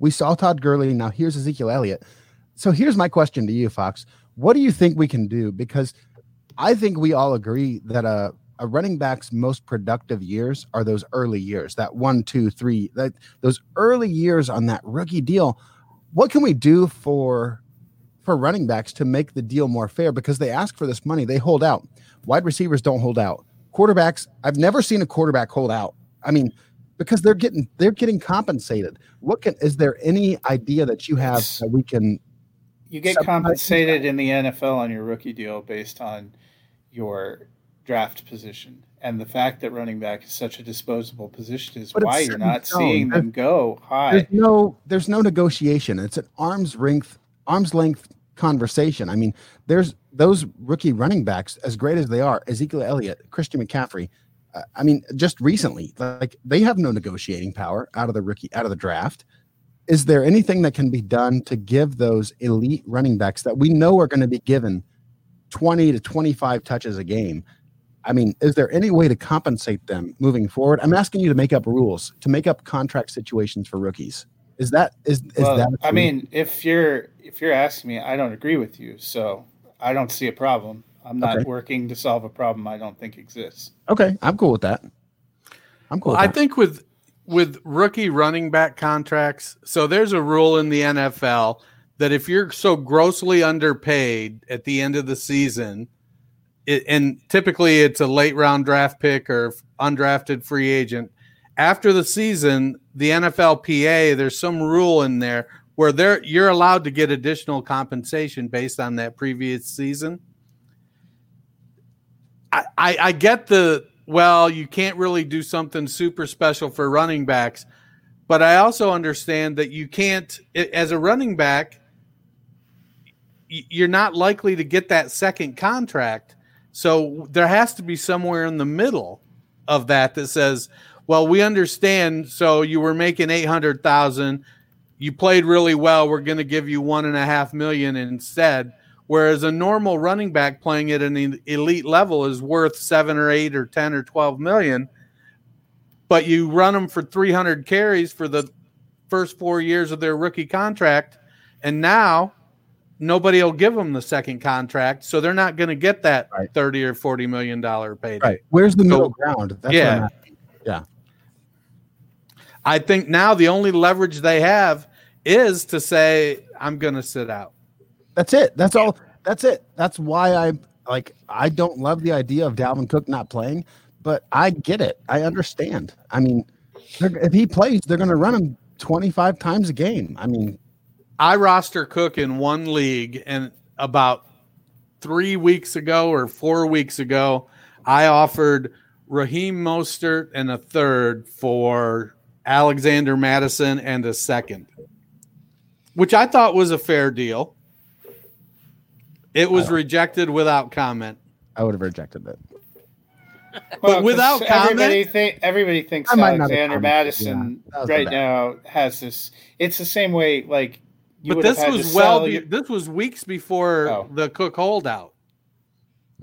We saw Todd Gurley. Now here's Ezekiel Elliott. So here's my question to you, Fox. What do you think we can do? Because I think we all agree that a, a running back's most productive years are those early years, that one, two, three, that those early years on that rookie deal. What can we do for for running backs to make the deal more fair? Because they ask for this money, they hold out. Wide receivers don't hold out quarterbacks i've never seen a quarterback hold out. I mean because they're getting they're getting compensated. What can is there any idea that you have that we can you get compensated in the nfl on your rookie deal based on your draft position. And the fact that running back is such a disposable position is but why you're not seeing them go high. there's no there's no negotiation. It's an arm's length arm's length conversation i mean there's those rookie running backs, as great as they are, Ezekiel Elliott, Christian McCaffrey, uh, I mean, just recently, like they have no negotiating power out of the rookie, out of the draft. Is there anything that can be done to give those elite running backs that we know are going to be given 20 to 25 touches a game? I mean, is there any way to compensate them moving forward? I'm asking you to make up rules, to make up contract situations for rookies. Is that is, is well, that? I mean, if you're if you're asking me, I don't agree with you. So I don't see a problem. I'm not okay. working to solve a problem I don't think exists. Okay, I'm cool with that. I'm cool. Well, I think with with rookie running back contracts, so there's a rule in the NFL that if you're so grossly underpaid at the end of the season, it, and typically it's a late round draft pick or undrafted free agent, after the season, the NFLPA, there's some rule in there where they're you're allowed to get additional compensation based on that previous season. I, I, I get the well, you can't really do something super special for running backs, but I also understand that you can't as a running back you're not likely to get that second contract. So there has to be somewhere in the middle of that that says, well, we understand. So you were making 800,000 you played really well. We're going to give you one and a half million instead. Whereas a normal running back playing at an elite level is worth seven or eight or 10 or 12 million. But you run them for 300 carries for the first four years of their rookie contract. And now nobody will give them the second contract. So they're not going to get that right. 30 or 40 million dollar payday. Right. Where's the middle ground? That's yeah. Yeah. I think now the only leverage they have is to say I'm going to sit out. That's it. That's all. That's it. That's why I like. I don't love the idea of Dalvin Cook not playing, but I get it. I understand. I mean, if he plays, they're going to run him 25 times a game. I mean, I roster Cook in one league, and about three weeks ago or four weeks ago, I offered Raheem Mostert and a third for Alexander Mattison and a second which I thought was a fair deal. It was uh, rejected without comment. I would have rejected it. [laughs] Well, but without everybody comment, think, everybody thinks Alexander Mattison yeah, right now has this. It's the same way, like. but this was well. Your... This was weeks before oh. the Cook holdout.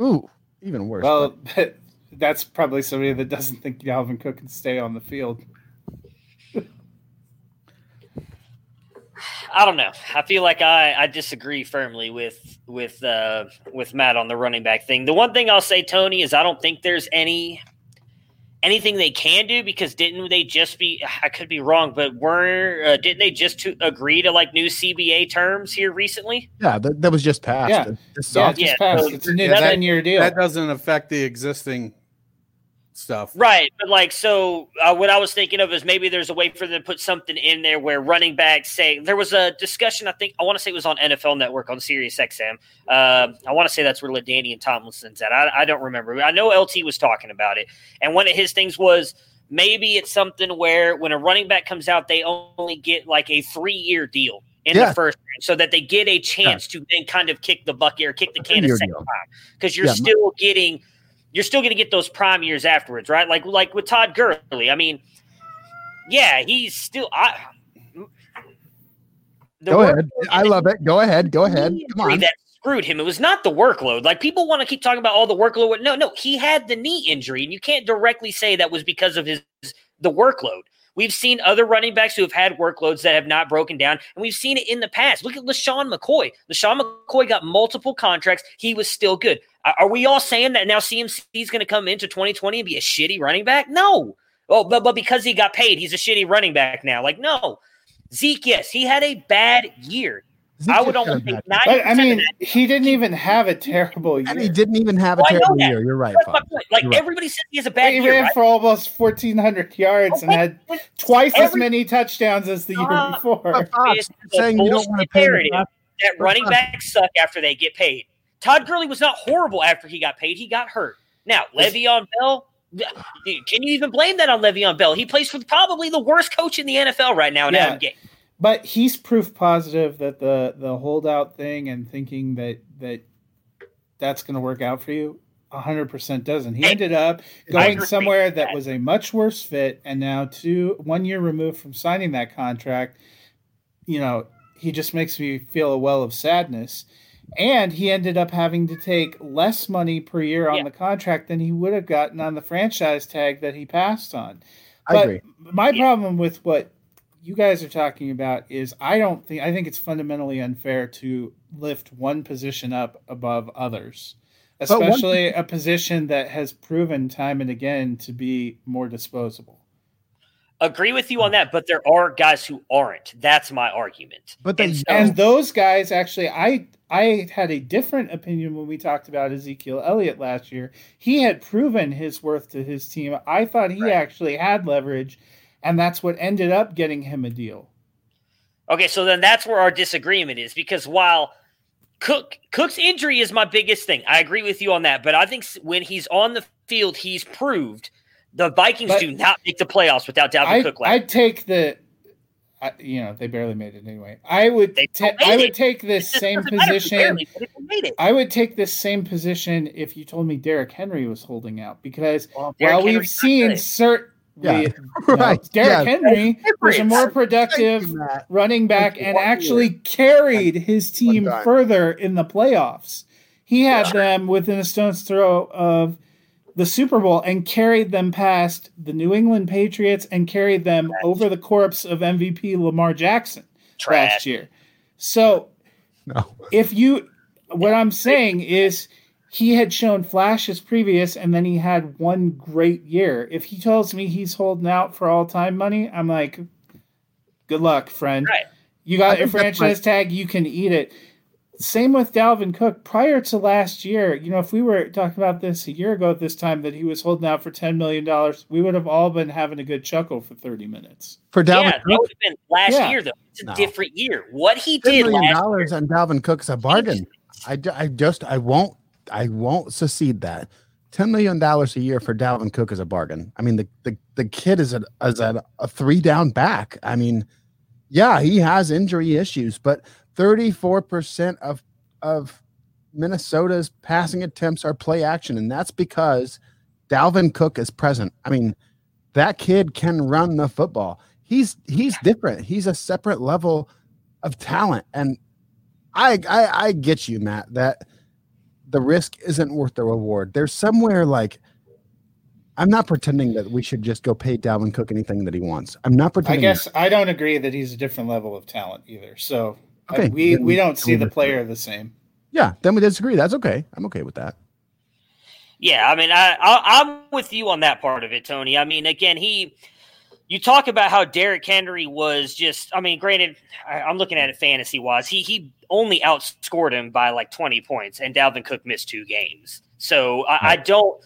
Ooh, even worse. Well, [laughs] that's probably somebody that doesn't think Dalvin Cook can stay on the field. I don't know. I feel like I, I disagree firmly with with uh, with Matt on the running back thing. The one thing I'll say, Tony, is I don't think there's any anything they can do because didn't they just be? I could be wrong, but were uh, didn't they just to agree to like new CBA terms here recently? Yeah, that, that was just passed. Yeah, yeah, just passed. it's a new ten year deal. That doesn't affect the existing stuff. Right, but like so, uh, what I was thinking of is maybe there's a way for them to put something in there where running backs say there was a discussion. I think I want to say it was on NFL Network on Sirius XM. Uh, I want to say that's where LaDainian Tomlinson's at. I, I don't remember. I know LT was talking about it, and one of his things was maybe it's something where when a running back comes out, they only get like a three year deal in Yeah. the first round so that they get a chance to then kind of kick the bucket or kick the can a second deal. time because you're Yeah. still getting you're still going to get those prime years afterwards, right? Like like with Todd Gurley. I mean, yeah, he's still I Go ahead. I love it. Go ahead. Go ahead. Come on. That screwed him. It was not the workload. Like people want to keep talking about all the workload. No, no, he had the knee injury, and you can't directly say that was because of his the workload. We've seen other running backs who have had workloads that have not broken down, and we've seen it in the past. Look at LeSean McCoy. LeSean McCoy got multiple contracts. He was still good. Are are we all saying that now CMC is going to come into 2020 and be a shitty running back? No. Oh, but, but because he got paid, he's a shitty running back now. Like, no. Zeke, yes, he had a bad year. Zeke I would just almost think bad- 90% But I mean, that he didn't even have a terrible year. And he didn't even have a Well, terrible year. You're right. That's my Fox. point. Like You're right. everybody says he has a bad he year, He ran right? for almost 1,400 yards and had but twice as many touchdowns as the year Uh, before. But Fox, It's you're the saying you don't want to bullshit pay the narrative draft- that running Fox- backs suck after they get paid. Todd Gurley was not horrible after he got paid. He got hurt. Now, Le'Veon Bell, can you even blame that on Le'Veon Bell? He plays for probably the worst coach in the NFL right now in Yeah. Adam Gase. But he's proof positive that the the holdout thing and thinking that that that's going to work out for you 100% doesn't. He ended up going somewhere that that. was a much worse fit and now two one year removed from signing that contract, you know, he just makes me feel a well of sadness. And he ended up having to take less money per year on Yeah. the contract than he would have gotten on the franchise tag that he passed on. I But agree. my Yeah. problem with what you guys are talking about is I don't think I think it's fundamentally unfair to lift one position up above others, But one- especially a position that has proven time and again to be more disposable. Agree with you on that, but there are guys who aren't. That's my argument. But they And so- And those guys actually I I had a different opinion when we talked about Ezekiel Elliott last year. He had proven his worth to his team. I thought he Right. actually had leverage and that's what ended up getting him a deal. Okay, so then that's where our disagreement is because while Cook Cook's injury is my biggest thing, I agree with you on that. But I think when he's on the field, he's proved the Vikings But- do not make the playoffs without Dalvin I, Cook. Last I'd take the, I, you know, they barely made it anyway. I would, They ta- still made I would it. take this It same doesn't matter if they position. barely, made it. I would take this same position if you told me Derrick Henry was holding out because Well, Derrick while we've Henry's seen certain, Yeah. [laughs] Right, Derrick yeah. Henry was a more productive you, running back and One actually carried his team further in the playoffs. He had them within a stone's throw of the Super Bowl and carried them past the New England Patriots and carried them over the corpse of MVP Lamar Jackson Trash. last year. So No. if you what I'm saying is he had shown flashes previous and then he had one great year. If he tells me he's holding out for all time money, I'm like, good luck, friend. Right. You got your think that's franchise tag, you can eat it. Same with Dalvin Cook. Prior to last year, you know, if we were talking about this a year ago at this time that he was holding out for $10 million, we would have all been having a good chuckle for 30 minutes. For Dalvin yeah, that Cook, would have been last Yeah. year though. It's a No. different year. What he ten did million last dollars on Dalvin Cook is a bargain. I, I just I won't I won't secede that. Ten million dollars a year for Dalvin Cook is a bargain. I mean the the, the kid is a is a, a three down back. I mean, yeah, he has injury issues, but thirty four percent of of Minnesota's passing attempts are play action, and that's because Dalvin Cook is present. I mean, that kid can run the football. He's he's different. He's a separate level of talent, and I I, I get you, Matt. That the risk isn't worth the reward. There's somewhere like I'm not pretending that we should just go pay Dalvin Cook anything that he wants. I'm not pretending. I guess I don't agree that he's a different level of talent either. So Okay, we, we we- don't see the player the same. Yeah, then we disagree. That's okay. I'm okay with that. Yeah, I mean, I, I I'm with you on that part of it, Tony. I mean, again, he. You talk about how Derrick Henry was just. I mean, granted, I, I'm looking at it fantasy wise. He he only outscored him by like 20 points, and Dalvin Cook missed two games. So I, I don't.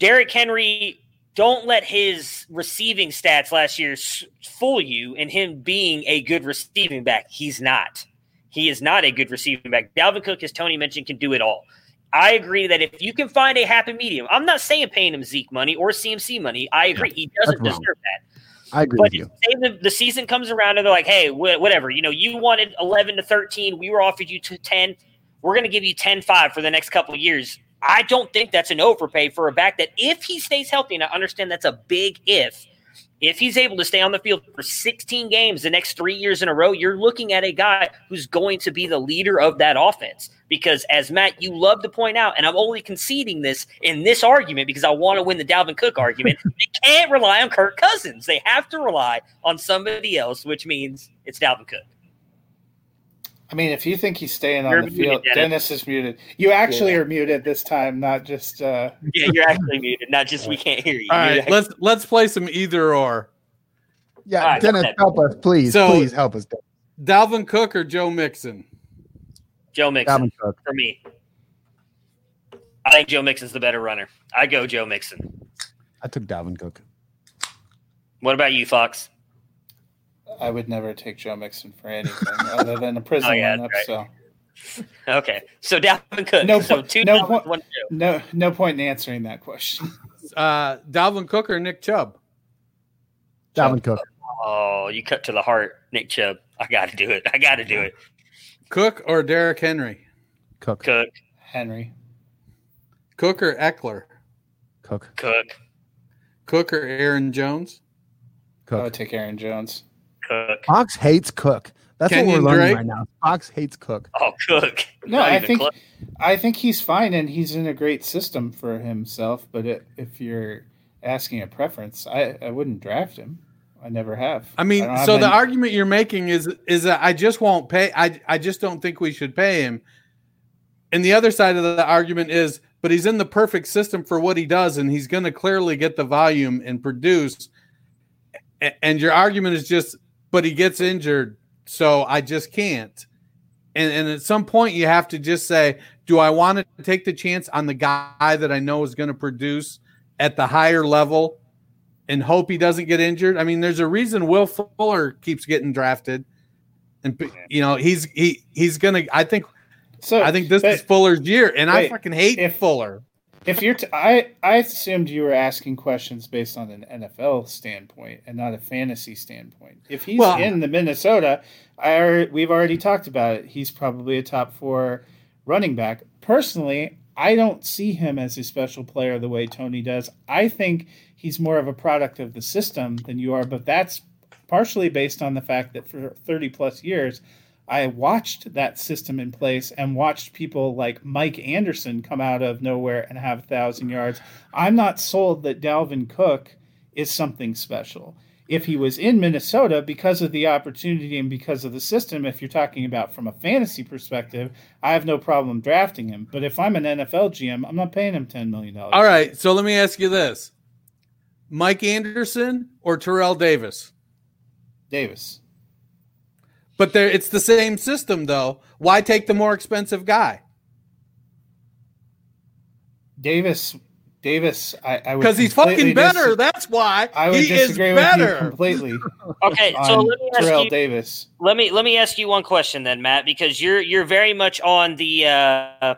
Derrick Henry, don't let his receiving stats last year fool you in him being a good receiving back. He's not. He is not a good receiving back. Dalvin Cook, as Tony mentioned, can do it all. I agree that if you can find a happy medium, I'm not saying paying him Zeke money or CMC money. I agree. He doesn't deserve that. I agree but with you. Say the, the season comes around and they're like, hey, wh- whatever. You know, you wanted 11 to 13. We were offered you to 10. We're going to give you 10 5 for the next couple of years. I don't think that's an overpay for a back that, if he stays healthy, and I understand that's a big if, if he's able to stay on the field for 16 games the next three years in a row, you're looking at a guy who's going to be the leader of that offense. Because as Matt, you love to point out, and I'm only conceding this in this argument because I want to win the Dalvin Cook argument. [laughs] they can't rely on Kirk Cousins. They have to rely on somebody else, which means it's Dalvin Cook. I mean, if you think he's staying you're on the field, Dennis. Dennis. is muted. You actually yeah. are muted this time, not just. Uh... Yeah, you're actually muted, not just we can't hear you. All right, let's let's play some either or. Yeah, right, Dennis, help us, please. So, please help us. Dalvin Cook or Joe Mixon? Joe Mixon for me. I think Joe Mixon's the better runner. I go Joe Mixon. I took Dalvin Cook. What about you, Fox? I would never take Joe Mixon for anything [laughs] other than a prison oh, yeah, lineup. Right. So. [laughs] Okay, so Dalvin Cook. No, so two no, point, one, no, no point in answering that question. [laughs] Uh, Dalvin Cook or Nick Chubb? Dalvin Cook. Oh, you cut to the heart, Nick Chubb. I got to do it. I got to do it. Cook or Derrick Henry? Cook. Cook. Henry. Cook or Ekeler? Cook. Cook. Cook or Aaron Jones? Cook. I would take Aaron Jones. Cook. Fox hates Cook. That's Kenyon what we're learning Drake? right now. Fox hates Cook. Oh, Cook. No, Not I think close. I think he's fine and he's in a great system for himself. But it, if you're asking a preference, I, I wouldn't draft him. I never have. I mean, I so the argument you're making is is that I just won't pay. I I just don't think we should pay him. And the other side of the argument is, but he's in the perfect system for what he does, and he's going to clearly get the volume and produce. And your argument is just, but he gets injured, so I just can't. And and at some point, you have to just say, do I want to take the chance on the guy that I know is going to produce at the higher level? and hope he doesn't get injured. I mean, there's a reason Will Fuller keeps getting drafted, and you know he's he he's gonna. I think. So I think this is Fuller's year, and wait, I fucking hate if, Fuller. If you're, t- I I assumed you were asking questions based on an NFL standpoint and not a fantasy standpoint. If he's well, in the Minnesota, I we've already talked about it. He's probably a top four running back. Personally, I don't see him as a special player the way Tony does. I think he's more of a product of the system than you are, but that's partially based on the fact that for 30 plus years, I watched that system in place and watched people like Mike Anderson come out of nowhere and have a thousand yards. I'm not sold that Dalvin Cook is something special. If he was in Minnesota because of the opportunity and because of the system, if you're talking about from a fantasy perspective, I have no problem drafting him. But if I'm an NFL GM, I'm not paying him $10 million. All right. So let me ask you this Mike Anderson or Terrell Davis? Davis. But there, it's the same system, though. Why take the more expensive guy? Davis. Davis, I, because he's fucking better. Dis- that's why I would he disagree with better. you completely. [laughs] okay, so let me ask Terrell you, Davis. Let me let me ask you one question then, Matt, because you're you're very much on the uh,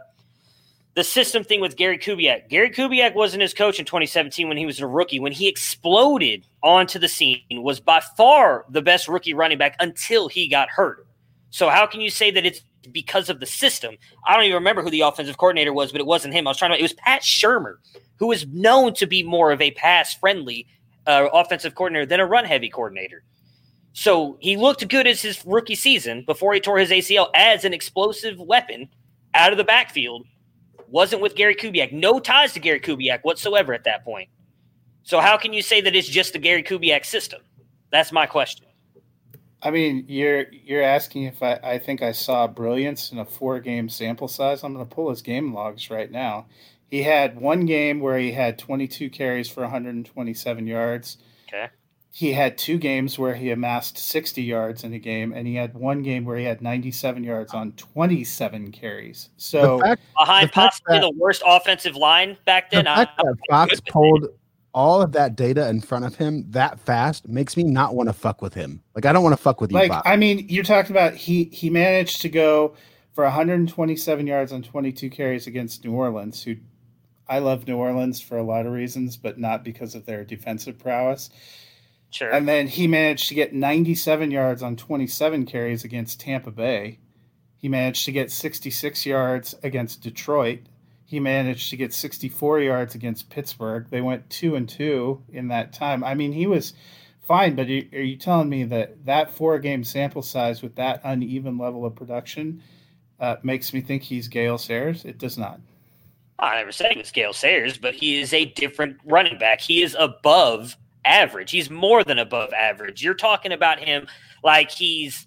the system thing with Gary Kubiak. Gary Kubiak wasn't his coach in 2017 when he was a rookie. When he exploded onto the scene, was by far the best rookie running back until he got hurt. So how can you say that it's because of the system? I don't even remember who the offensive coordinator was, but it wasn't him. I was trying to. It was Pat Shurmur, who is known to be more of a pass-friendly uh, offensive coordinator than a run-heavy coordinator. So he looked good as his rookie season before he tore his ACL as an explosive weapon out of the backfield wasn't with Gary Kubiak. No ties to Gary Kubiak whatsoever at that point. So how can you say that it's just the Gary Kubiak system? That's my question. I mean, you're you're asking if I, I think I saw brilliance in a four game sample size. I'm going to pull his game logs right now. He had one game where he had 22 carries for 127 yards. Okay. He had two games where he amassed 60 yards in a game, and he had one game where he had 97 yards on 27 carries. So fact, behind possibly that, the worst offensive line back then. The fact I, that Fox pulled all of that data in front of him that fast makes me not want to fuck with him. Like I don't want to fuck with you. Like Fox. I mean, you're talking about he he managed to go for 127 yards on 22 carries against New Orleans, who I love New Orleans for a lot of reasons, but not because of their defensive prowess. Sure. And then he managed to get 97 yards on 27 carries against Tampa Bay. He managed to get 66 yards against Detroit. He managed to get 64 yards against Pittsburgh. They went two and two in that time. I mean, he was fine, but are you telling me that that four game sample size with that uneven level of production uh, makes me think he's Gale Sayers? It does not. I never said he was Gale Sayers, but he is a different running back. He is above average. He's more than above average. You're talking about him like he's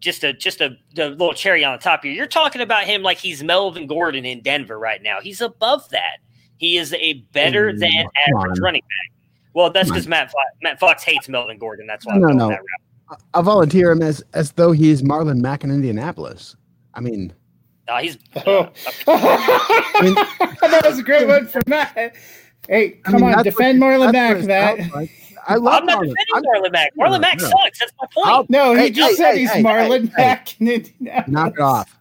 just a just a, a little cherry on the top here. You're talking about him like he's Melvin Gordon in Denver right now. He's above that. He is a better mm, than average running back. Well, that's because Matt Matt Fox hates Melvin Gordon. That's why. No, I'm no. I volunteer him as as though he's Marlon Mack in Indianapolis. I mean, no, he's. Oh. [laughs] I mean, [laughs] that was a great one for Matt. Hey, come I mean, on, defend Marlon Mack, Matt. Like. I love I'm not Marlon. defending Marlon Mack. Marlon Mack sucks. That's my point. I'll, no, he hey, just hey, said hey, he's Marlon Mack. [laughs] Knock it off.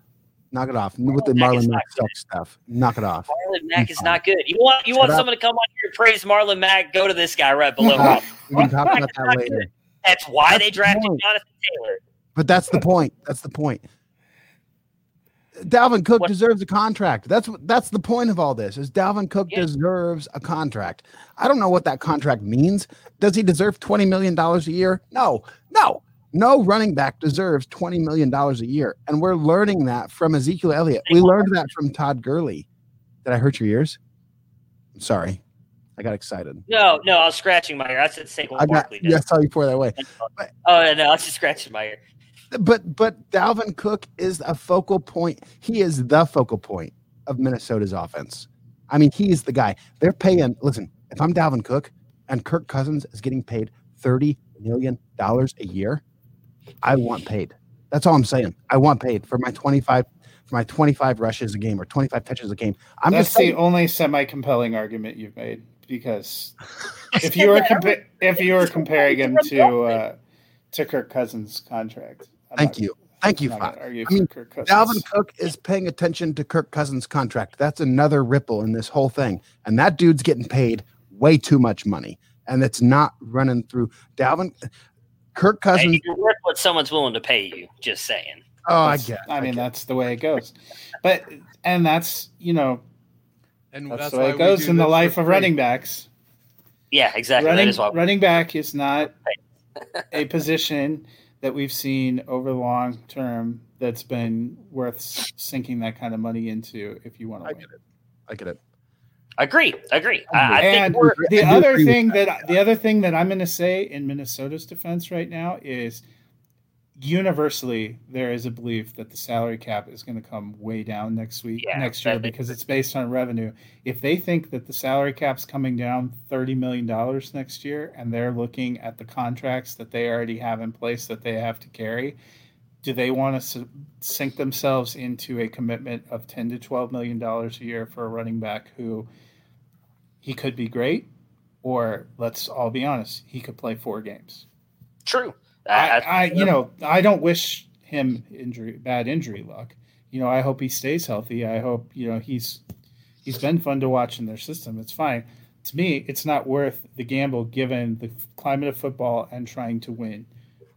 Knock it off with the Marlon Mack stuff. Knock it off. Marlon Mack is not good. You want you want someone to come on here and praise Marlon Mack? Go to this guy right below. him. we can talk about that later. That's why that's they drafted the Jonathan Taylor. But that's the point. That's the point. Dalvin Cook what? deserves a contract. That's that's the point of all this. Is Dalvin Cook yeah. deserves a contract. I don't know what that contract means. Does he deserve twenty million dollars a year? No, no, no. Running back deserves twenty million dollars a year, and we're learning that from Ezekiel Elliott. We learned that from Todd Gurley. Did I hurt your ears? I'm sorry. I got excited. No, no, I was scratching my ear. I said Saquon I got, Barkley. Yeah, I saw you pour that way. But, oh no, I was just scratching my ear but but Dalvin Cook is a focal point. He is the focal point of Minnesota's offense. I mean, he is the guy. They're paying. Listen, if I'm Dalvin Cook and Kirk Cousins is getting paid thirty million dollars a year, I want paid. That's all I'm saying. I want paid for my twenty five for my twenty five rushes a game or twenty five touches a game. I'm That's the only semi compelling argument you've made because [laughs] if you were compa- if you were comparing him to uh, to Kirk Cousins' contract. Thank you. Thank you, Fox. I mean, Dalvin Cook is paying attention to Kirk Cousins' contract. That's another ripple in this whole thing. And that dude's getting paid way too much money. And it's not running through Dalvin. Kirk Cousins. Hey, you're worth what someone's willing to pay you. Just saying. Oh, I get. I, I mean, that's the way it goes. But and that's you know, and that's, that's the way it goes in the life of running backs. Yeah, exactly. Running, running back is not a position that we've seen over the long term that's been worth sinking that kind of money into if you want to. I get it. I get it. Agree. Agree. I, and the other thing that, that the other thing that I'm going to say in Minnesota's defense right now is universally there is a belief that the salary cap is going to come way down next week yeah, next year because it's based on revenue. If they think that the salary cap's coming down 30 million dollars next year and they're looking at the contracts that they already have in place that they have to carry do they want to sink themselves into a commitment of 10 to 12 million dollars a year for a running back who he could be great or let's all be honest he could play four games? True I, I, you know, I don't wish him injury, bad injury luck. You know, I hope he stays healthy. I hope you know he's he's been fun to watch in their system. It's fine. To me, it's not worth the gamble given the climate of football and trying to win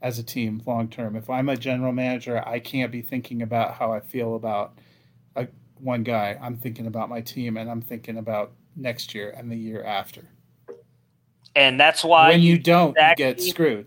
as a team long term. If I'm a general manager, I can't be thinking about how I feel about a, one guy. I'm thinking about my team and I'm thinking about next year and the year after. And that's why when you don't, you get screwed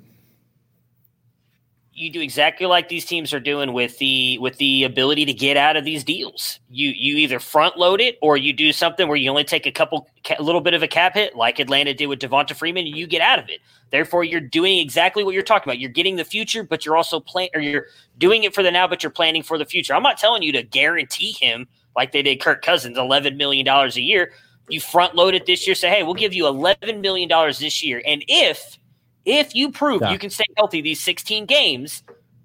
you do exactly like these teams are doing with the with the ability to get out of these deals. You you either front load it or you do something where you only take a couple a little bit of a cap hit, like Atlanta did with Devonta Freeman, and you get out of it. Therefore, you're doing exactly what you're talking about. You're getting the future, but you're also playing, or you're doing it for the now, but you're planning for the future. I'm not telling you to guarantee him like they did Kirk Cousins, eleven million dollars a year. You front load it this year. Say, hey, we'll give you eleven million dollars this year, and if If you prove yeah. you can stay healthy these 16 games,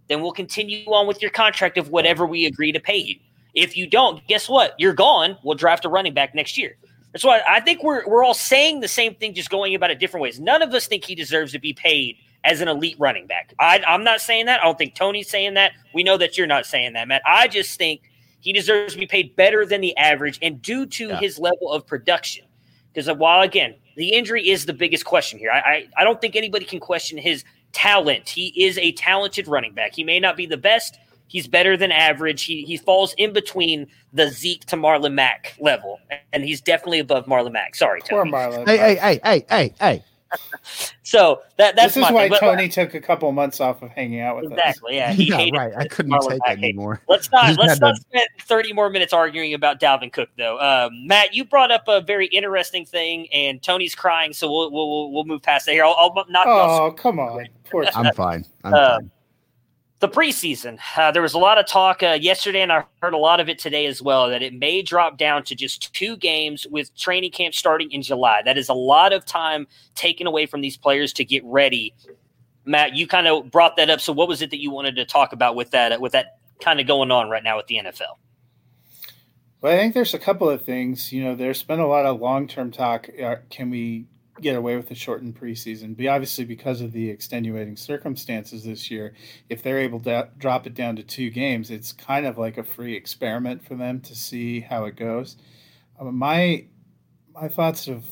then we'll continue on with your contract of whatever we agree to pay you. If you don't, guess what? You're gone. We'll draft a running back next year. That's why I think we're we're all saying the same thing, just going about it different ways. None of us think he deserves to be paid as an elite running back. I, I'm not saying that. I don't think Tony's saying that. We know that you're not saying that, Matt. I just think he deserves to be paid better than the average and due to yeah. his level of production. Because while again, the injury is the biggest question here. I, I, I don't think anybody can question his talent. He is a talented running back. He may not be the best. He's better than average. He he falls in between the Zeke to Marlon Mack level, and he's definitely above Marlon Mack. Sorry, Tony. Poor Marlon. Hey, hey, hey, hey, hey, hey so that that's this is why thing. Tony but, took a couple months off of hanging out with exactly, us. Exactly. Yeah, he yeah, right. I couldn't Marlon take it anymore. Let's not let's not spend thirty more minutes arguing about Dalvin Cook though. Um, Matt, you brought up a very interesting thing, and Tony's crying, so we'll we'll we'll move past it here. I'll, I'll knock. Oh, come on. [laughs] I'm fine. I'm uh, fine the preseason. Uh, there was a lot of talk uh, yesterday, and I heard a lot of it today as well, that it may drop down to just two games with training camp starting in July. That is a lot of time taken away from these players to get ready. Matt, you kind of brought that up. So, what was it that you wanted to talk about with that? With that kind of going on right now with the NFL? Well, I think there's a couple of things. You know, there's been a lot of long term talk. Uh, can we get away with a shortened preseason. Be obviously because of the extenuating circumstances this year, if they're able to drop it down to two games, it's kind of like a free experiment for them to see how it goes. Um, my my thoughts have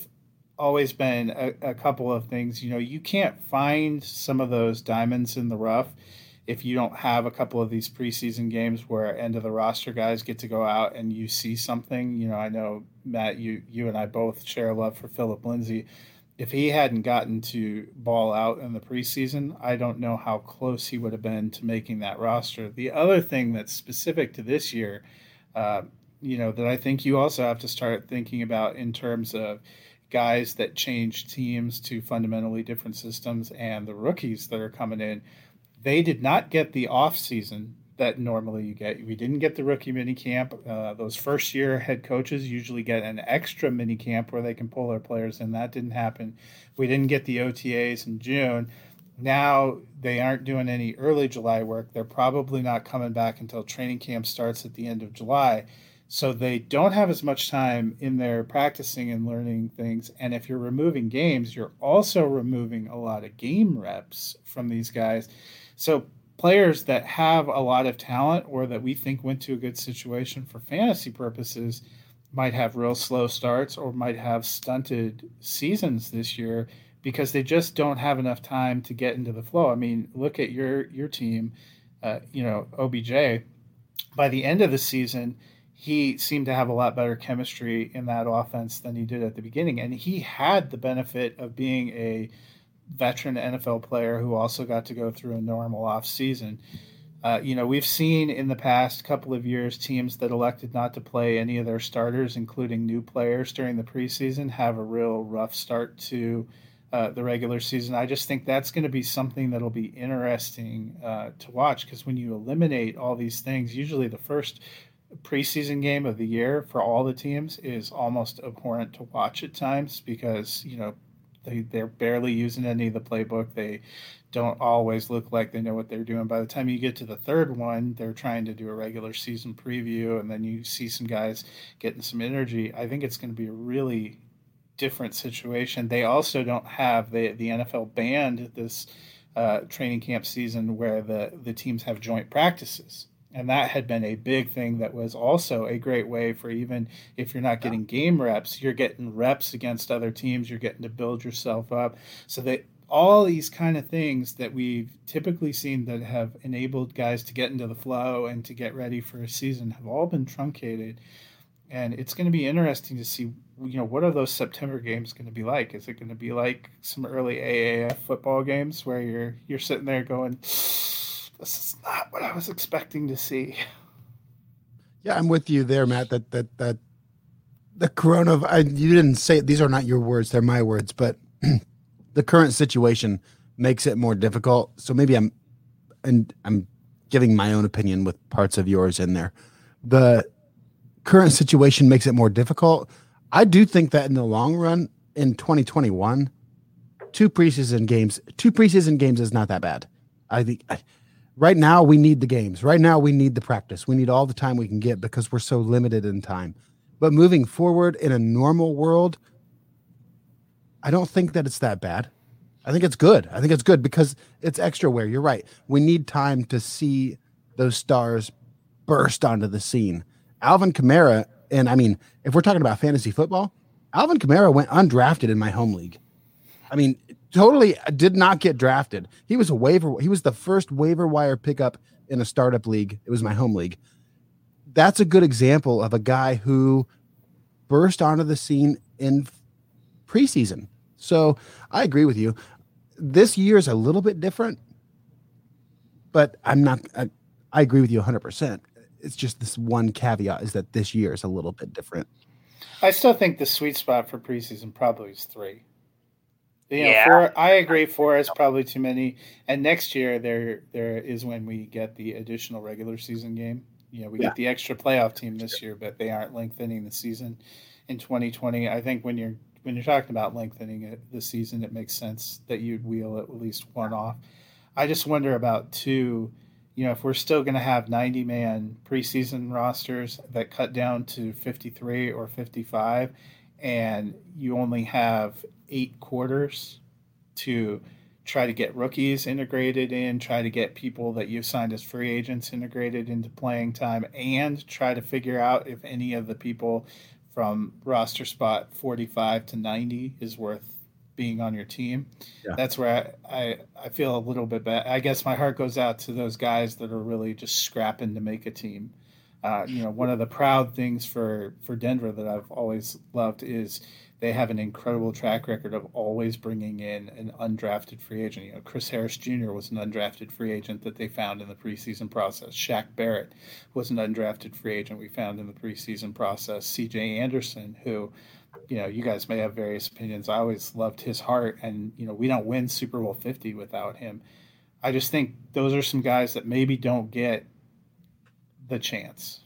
always been a, a couple of things. You know, you can't find some of those diamonds in the rough if you don't have a couple of these preseason games where end of the roster guys get to go out and you see something. You know, I know Matt, you you and I both share a love for Philip Lindsay if he hadn't gotten to ball out in the preseason, I don't know how close he would have been to making that roster. The other thing that's specific to this year, uh, you know, that I think you also have to start thinking about in terms of guys that change teams to fundamentally different systems and the rookies that are coming in. They did not get the off season that normally you get. We didn't get the rookie mini camp. Uh, those first year head coaches usually get an extra mini camp where they can pull their players in. That didn't happen. We didn't get the OTAs in June. Now they aren't doing any early July work. They're probably not coming back until training camp starts at the end of July. So they don't have as much time in there practicing and learning things. And if you're removing games, you're also removing a lot of game reps from these guys. So players that have a lot of talent or that we think went to a good situation for fantasy purposes might have real slow starts or might have stunted seasons this year because they just don't have enough time to get into the flow. I mean, look at your your team, uh, you know, OBJ. By the end of the season, he seemed to have a lot better chemistry in that offense than he did at the beginning, and he had the benefit of being a veteran NFL player who also got to go through a normal off season. Uh, you know, we've seen in the past couple of years teams that elected not to play any of their starters, including new players during the preseason, have a real rough start to uh, the regular season. I just think that's going to be something that'll be interesting uh, to watch because when you eliminate all these things, usually the first preseason game of the year for all the teams is almost abhorrent to watch at times because you know they, they're barely using any of the playbook. They don't always look like they know what they're doing. By the time you get to the third one, they're trying to do a regular season preview, and then you see some guys getting some energy. I think it's going to be a really different situation. They also don't have the the NFL banned this uh, training camp season where the the teams have joint practices and that had been a big thing that was also a great way for even if you're not getting game reps you're getting reps against other teams you're getting to build yourself up. So that all these kind of things that we've typically seen that have enabled guys to get into the flow and to get ready for a season have all been truncated. And it's going to be interesting to see you know what are those september games going to be like? Is it going to be like some early aaf football games where you're you're sitting there going this is not what I was expecting to see. Yeah, I'm with you there, Matt. That that that the corona. I, you didn't say these are not your words; they're my words. But [clears throat] the current situation makes it more difficult. So maybe I'm, and I'm giving my own opinion with parts of yours in there. The current situation makes it more difficult. I do think that in the long run, in 2021, two preseason games. Two preseason games is not that bad. I think I, right now we need the games. Right now we need the practice. We need all the time we can get because we're so limited in time. But moving forward in a normal world, I don't think that it's that bad. I think it's good. I think it's good because it's extra wear. You're right. We need time to see those stars burst onto the scene. Alvin Kamara, and I mean, if we're talking about fantasy football, Alvin Kamara went undrafted in my home league. I mean, totally did not get drafted. He was a waiver. He was the first waiver wire pickup in a startup league. It was my home league. That's a good example of a guy who burst onto the scene in preseason. So I agree with you. This year is a little bit different, but I'm not. I, I agree with you 100. percent It's just this one caveat is that this year is a little bit different. I still think the sweet spot for preseason probably is three. You know, yeah. four. I agree. Four is probably too many. And next year, there there is when we get the additional regular season game. You know, we yeah. get the extra playoff team this year, but they aren't lengthening the season in 2020. I think when you're when you're talking about lengthening it the season, it makes sense that you'd wheel at least one off. I just wonder about two. You know, if we're still going to have 90 man preseason rosters that cut down to 53 or 55, and you only have eight quarters to try to get rookies integrated in, try to get people that you've signed as free agents integrated into playing time, and try to figure out if any of the people from roster spot 45 to 90 is worth being on your team. Yeah. That's where I, I, I, feel a little bit bad. I guess my heart goes out to those guys that are really just scrapping to make a team. Uh, you know, one of the proud things for, for Denver that I've always loved is – they have an incredible track record of always bringing in an undrafted free agent. You know, Chris Harris Jr. was an undrafted free agent that they found in the preseason process. Shaq Barrett was an undrafted free agent we found in the preseason process. C.J. Anderson, who, you know, you guys may have various opinions. I always loved his heart, and you know, we don't win Super Bowl Fifty without him. I just think those are some guys that maybe don't get the chance.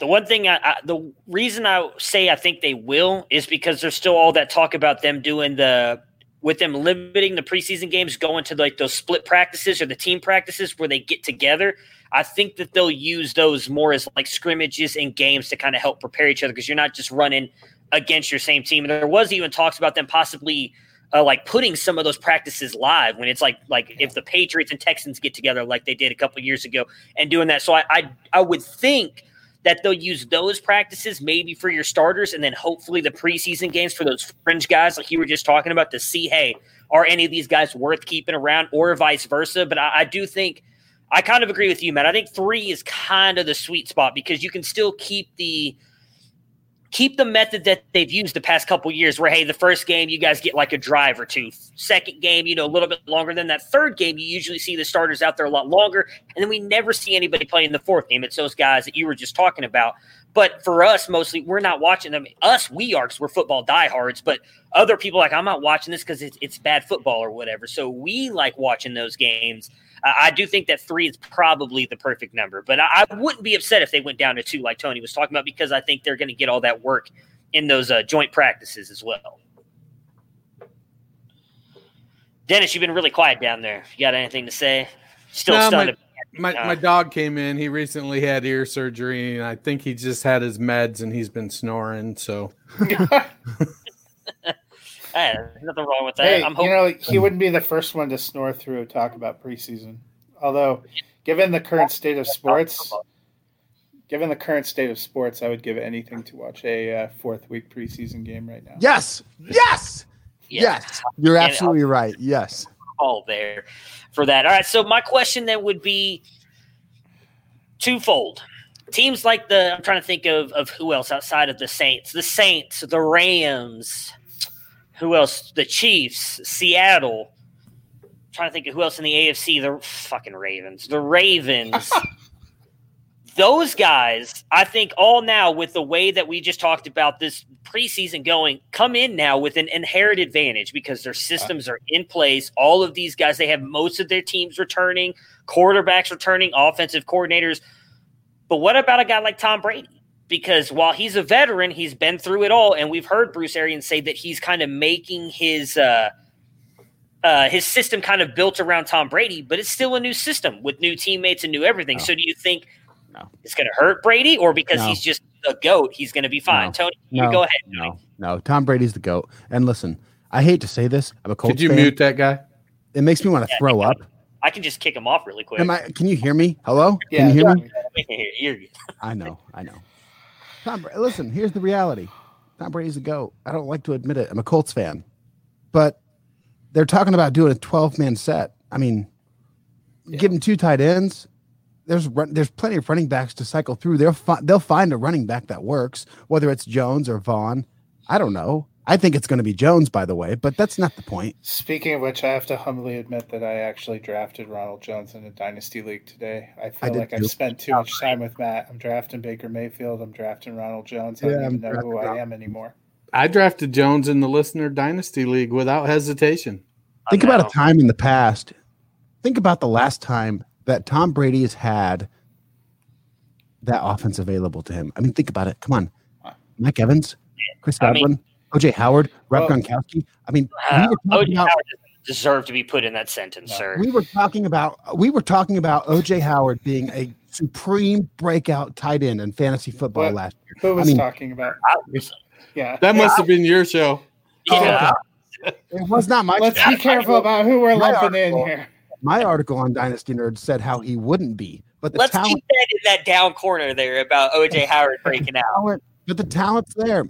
The one thing, I, I, the reason I say I think they will is because there's still all that talk about them doing the, with them limiting the preseason games, going to like those split practices or the team practices where they get together. I think that they'll use those more as like scrimmages and games to kind of help prepare each other because you're not just running against your same team. And there was even talks about them possibly uh, like putting some of those practices live when it's like like if the Patriots and Texans get together like they did a couple years ago and doing that. So I I, I would think that they'll use those practices maybe for your starters and then hopefully the preseason games for those fringe guys like you were just talking about to see hey are any of these guys worth keeping around or vice versa? But I, I do think i kind of agree with you man i think three is kind of the sweet spot because you can still keep the keep the method that they've used the past couple years where hey the first game you guys get like a drive or two. Second game you know a little bit longer. Than that third game you usually see the starters out there a lot longer. And then we never see anybody playing the fourth game. It's those guys that you were just talking about. But for us mostly we're not watching them. Us we are because we're football diehards. But other people like i'm not watching this because it's, it's bad football or whatever. So we like watching those games I do think that three is probably the perfect number, but I, I, wouldn't be upset if they went down to two, like Tony was talking about, because I think they're going to get all that work in those uh, joint practices as well. Dennis, you've been really quiet down there. You got anything to say? Still no, stunned. My, my, my dog came in. He recently had ear surgery, and I think he just had his meds, and he's been snoring. So. [laughs] [laughs] Hey, there's nothing wrong with that. Hey, I'm hoping- you know, he wouldn't be the first one to snore through talk about preseason. Although, given the current state of sports, given the current state of sports, I would give anything to watch a uh, fourth week preseason game right now. Yes, yes, yes. You're absolutely right. Yes, all there for that. All right. So my question then would be twofold. Teams like the I'm trying to think of of who else outside of the Saints, the Saints, the Rams, who else? The Chiefs, Seattle. I'm trying to think of who else in the AFC. The fucking Ravens. The Ravens. [laughs] Those guys, I think, all now with the way that we just talked about this preseason going, come in now with an inherent advantage because their systems are in place. All of these guys, they have most of their teams returning, quarterbacks returning, offensive coordinators. But what about a guy like Tom Brady? Because while he's a veteran, he's been through it all, and we've heard Bruce Arians say that he's kind of making his uh, uh, his system kind of built around Tom Brady, but it's still a new system with new teammates and new everything. No. So do you think No. it's going to hurt Brady, or because No. he's just a goat, he's going to be fine? No. Tony, you No. go ahead. No, no. Tom Brady's the goat. And listen, I hate to say this. I'm a Colts Could you fan. mute that guy? It makes me want to throw up. I can just kick him off really quick. Am I? Can you hear me? Hello? Yeah, Can you hear yeah. me? We can hear you. You're good. I know. I know. Tom, listen. Here's the reality. Tom Brady's a goat. I don't like to admit it. I'm a Colts fan, but they're talking about doing a 12 man set. I mean, give him two tight ends. There's run, there's plenty of running backs to cycle through. They'll fi- they'll find a running back that works, whether it's Jones or Vaughn. I don't know. I think it's going to be Jones, by the way, but that's not the point. Speaking of which, I have to humbly admit that I actually drafted Ronald Jones in a dynasty league today. I I feel did like. I've spent too much time with Matt. I'm drafting Baker Mayfield. I'm drafting Ronald Jones. I Yeah, don't I'm even know who drafting I am anymore. I drafted Jones in the Listener Dynasty League without hesitation. Think about a time in the past. Think about the last time that Tom Brady has had that offense available to him. I mean, think about it. Come on. Mike Evans, Chris I mean- Godwin, OJ Howard, Rob Well- Gronkowski. I mean, Uh, we OJ about Howard doesn't deserve to be put in that sentence, No. sir. we were talking about we were talking about OJ Howard being a supreme breakout tight end in fantasy football What? last year. Who was mean- talking about? Yeah. That must have been your show. yeah. It was not my Let's be careful about who we're My lumping in here. my article on Dynasty Nerds said how he wouldn't be, but the Let's talent keep that in that down corner there about OJ Howard breaking [laughs] out. talent, but the talent's there.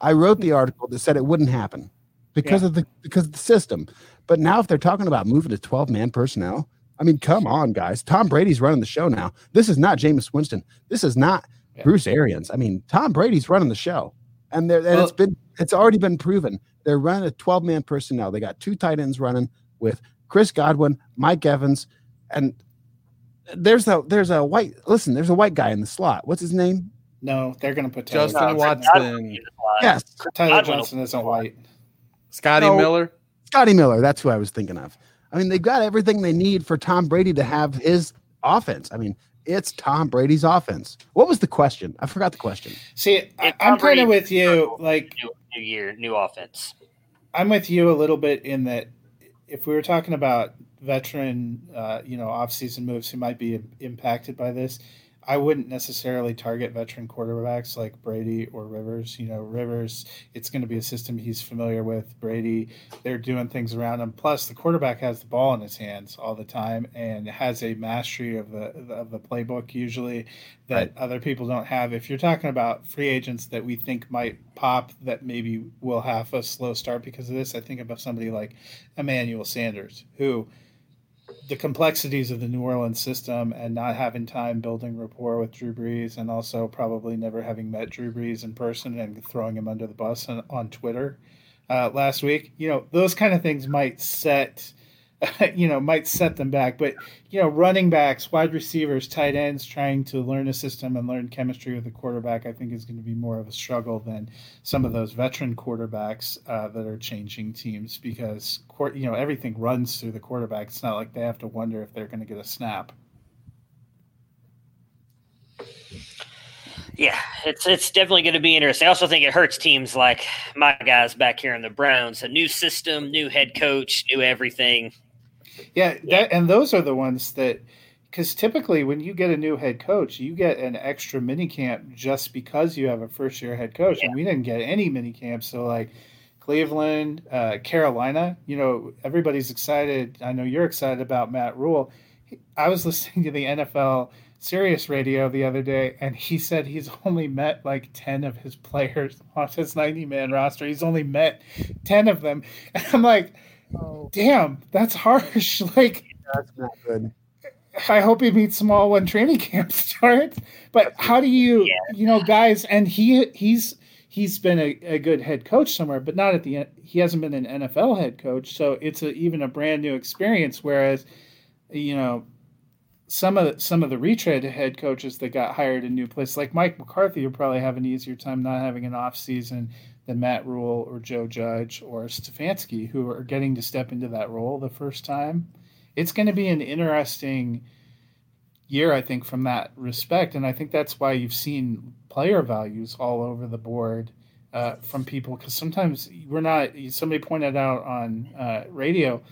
I wrote the article that said it wouldn't happen because of the because of the system. But now, if they're talking about moving to twelve man personnel, I mean, come on, guys. Tom Brady's running the show now. This is not Jameis Winston. This is not Yeah. Bruce Arians. I mean, Tom Brady's running the show, and and Well- it's been it's already been proven. They're running a twelve man personnel. They got two tight ends running with Chris Godwin, Mike Evans, and there's a there's a white listen. There's a white guy in the slot. What's his name? No, they're going to put Tyler Justin Johnson. Watson, Yes, Tyler Johnson isn't white. Scotty No. Miller. Scotty Miller. That's who I was thinking of. I mean, they've got everything they need for Tom Brady to have his offense. I mean, it's Tom Brady's offense. What was the question? I forgot the question. See, I, I'm Tom kind of with you. Like, New, new year, new offense. I'm with you a little bit in that if we were talking about veteran, uh, you know, off-season moves who might be impacted by this, I wouldn't necessarily target veteran quarterbacks like Brady or Rivers. You know, Rivers, it's going to be a system he's familiar with. Brady, they're doing things around him. Plus, the quarterback has the ball in his hands all the time and has a mastery of the of the playbook usually that other people don't have. If you're talking about free agents that we think might pop, that maybe will have a slow start because of this, I think about somebody like Emmanuel Sanders, who the complexities of the New Orleans system and not having time building rapport with Drew Brees and also probably never having met Drew Brees in person and throwing him under the bus on, on Twitter uh, last week. You know, those kind of things might set, [laughs] you know, might set them back. But, you know, running backs, wide receivers, tight ends trying to learn a system and learn chemistry with a quarterback, I think is going to be more of a struggle than some of those veteran quarterbacks uh, that are changing teams because, you know, everything runs through the quarterback. It's not like they have to wonder if they're going to get a snap. Yeah, it's it's definitely going to be interesting. I also think it hurts teams like my guys back here in the Browns. A new system, new head coach, new everything. Yeah, that, and those are the ones that, because typically when you get a new head coach, you get an extra mini camp just because you have a first year head coach, and we didn't get any mini camps. So like Cleveland, uh, Carolina, you know, everybody's excited. I know you're excited about Matt Rhule. I was [laughs] listening to the NFL Sirius Radio the other day, and he said he's only met like 10 of his players [laughs] on his 90 man roster. He's only met 10 of them. [laughs] And I'm like, Oh. damn, that's harsh. [laughs] Like, That's not good. I hope he meets them all when training camp [laughs] starts. But how do you, Yeah. you know, guys? And he he's he's been a, a good head coach somewhere, but not at the he hasn't been an NFL head coach, so it's a, even a brand new experience. Whereas, you know, some of the, some of the retread head coaches that got hired in new places, like Mike McCarthy, will probably have an easier time not having an off season than Matt Rhule or Joe Judge or Stefanski, who are getting to step into that role the first time. It's going to be an interesting year, I think, from that respect, and I think that's why you've seen player values all over the board uh, from people because sometimes we're not. Somebody pointed out on uh, radio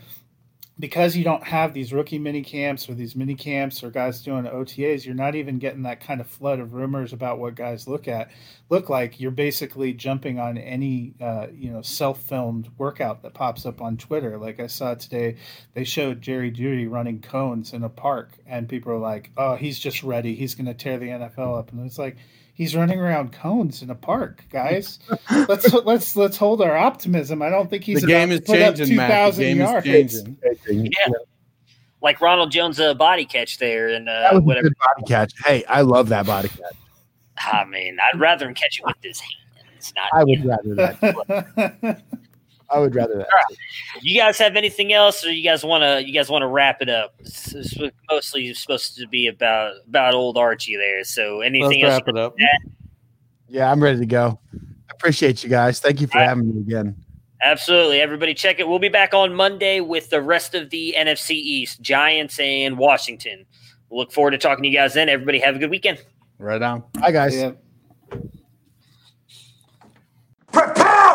because you don't have these rookie mini camps or these mini camps or guys doing OTAs, you're not even getting that kind of flood of rumors about what guys look at look like. You're basically jumping on any uh, you know self filmed workout that pops up on Twitter. Like I saw today, they showed Jerry Jeudy running cones in a park, and people are like, "Oh, he's just ready. He's going to tear the NFL up," and it's like he's running around cones in a park, guys. [laughs] let's let's let's hold our optimism. I don't think he's the game is changing, Matt. The game yards. is changing. Yeah. Like Ronald Jones' uh, body catch there, and uh, That was a whatever. good body catch. Hey, I love that body catch. I mean, I'd rather him catch it with his hands, not. I would rather that. [laughs] I would rather that. You guys have anything else, or you guys want to? You guys want to wrap it up? This is mostly supposed to be about about old Archie there. So Let's anything else? wrap it up. Yeah, I'm ready to go. I appreciate you guys. Thank you for having me again. Absolutely. Everybody check it. We'll be back on Monday with the rest of the NFC East, Giants and Washington. We'll look forward to talking to you guys then. Everybody have a good weekend. Right on. Bye, guys. yeah. Prepare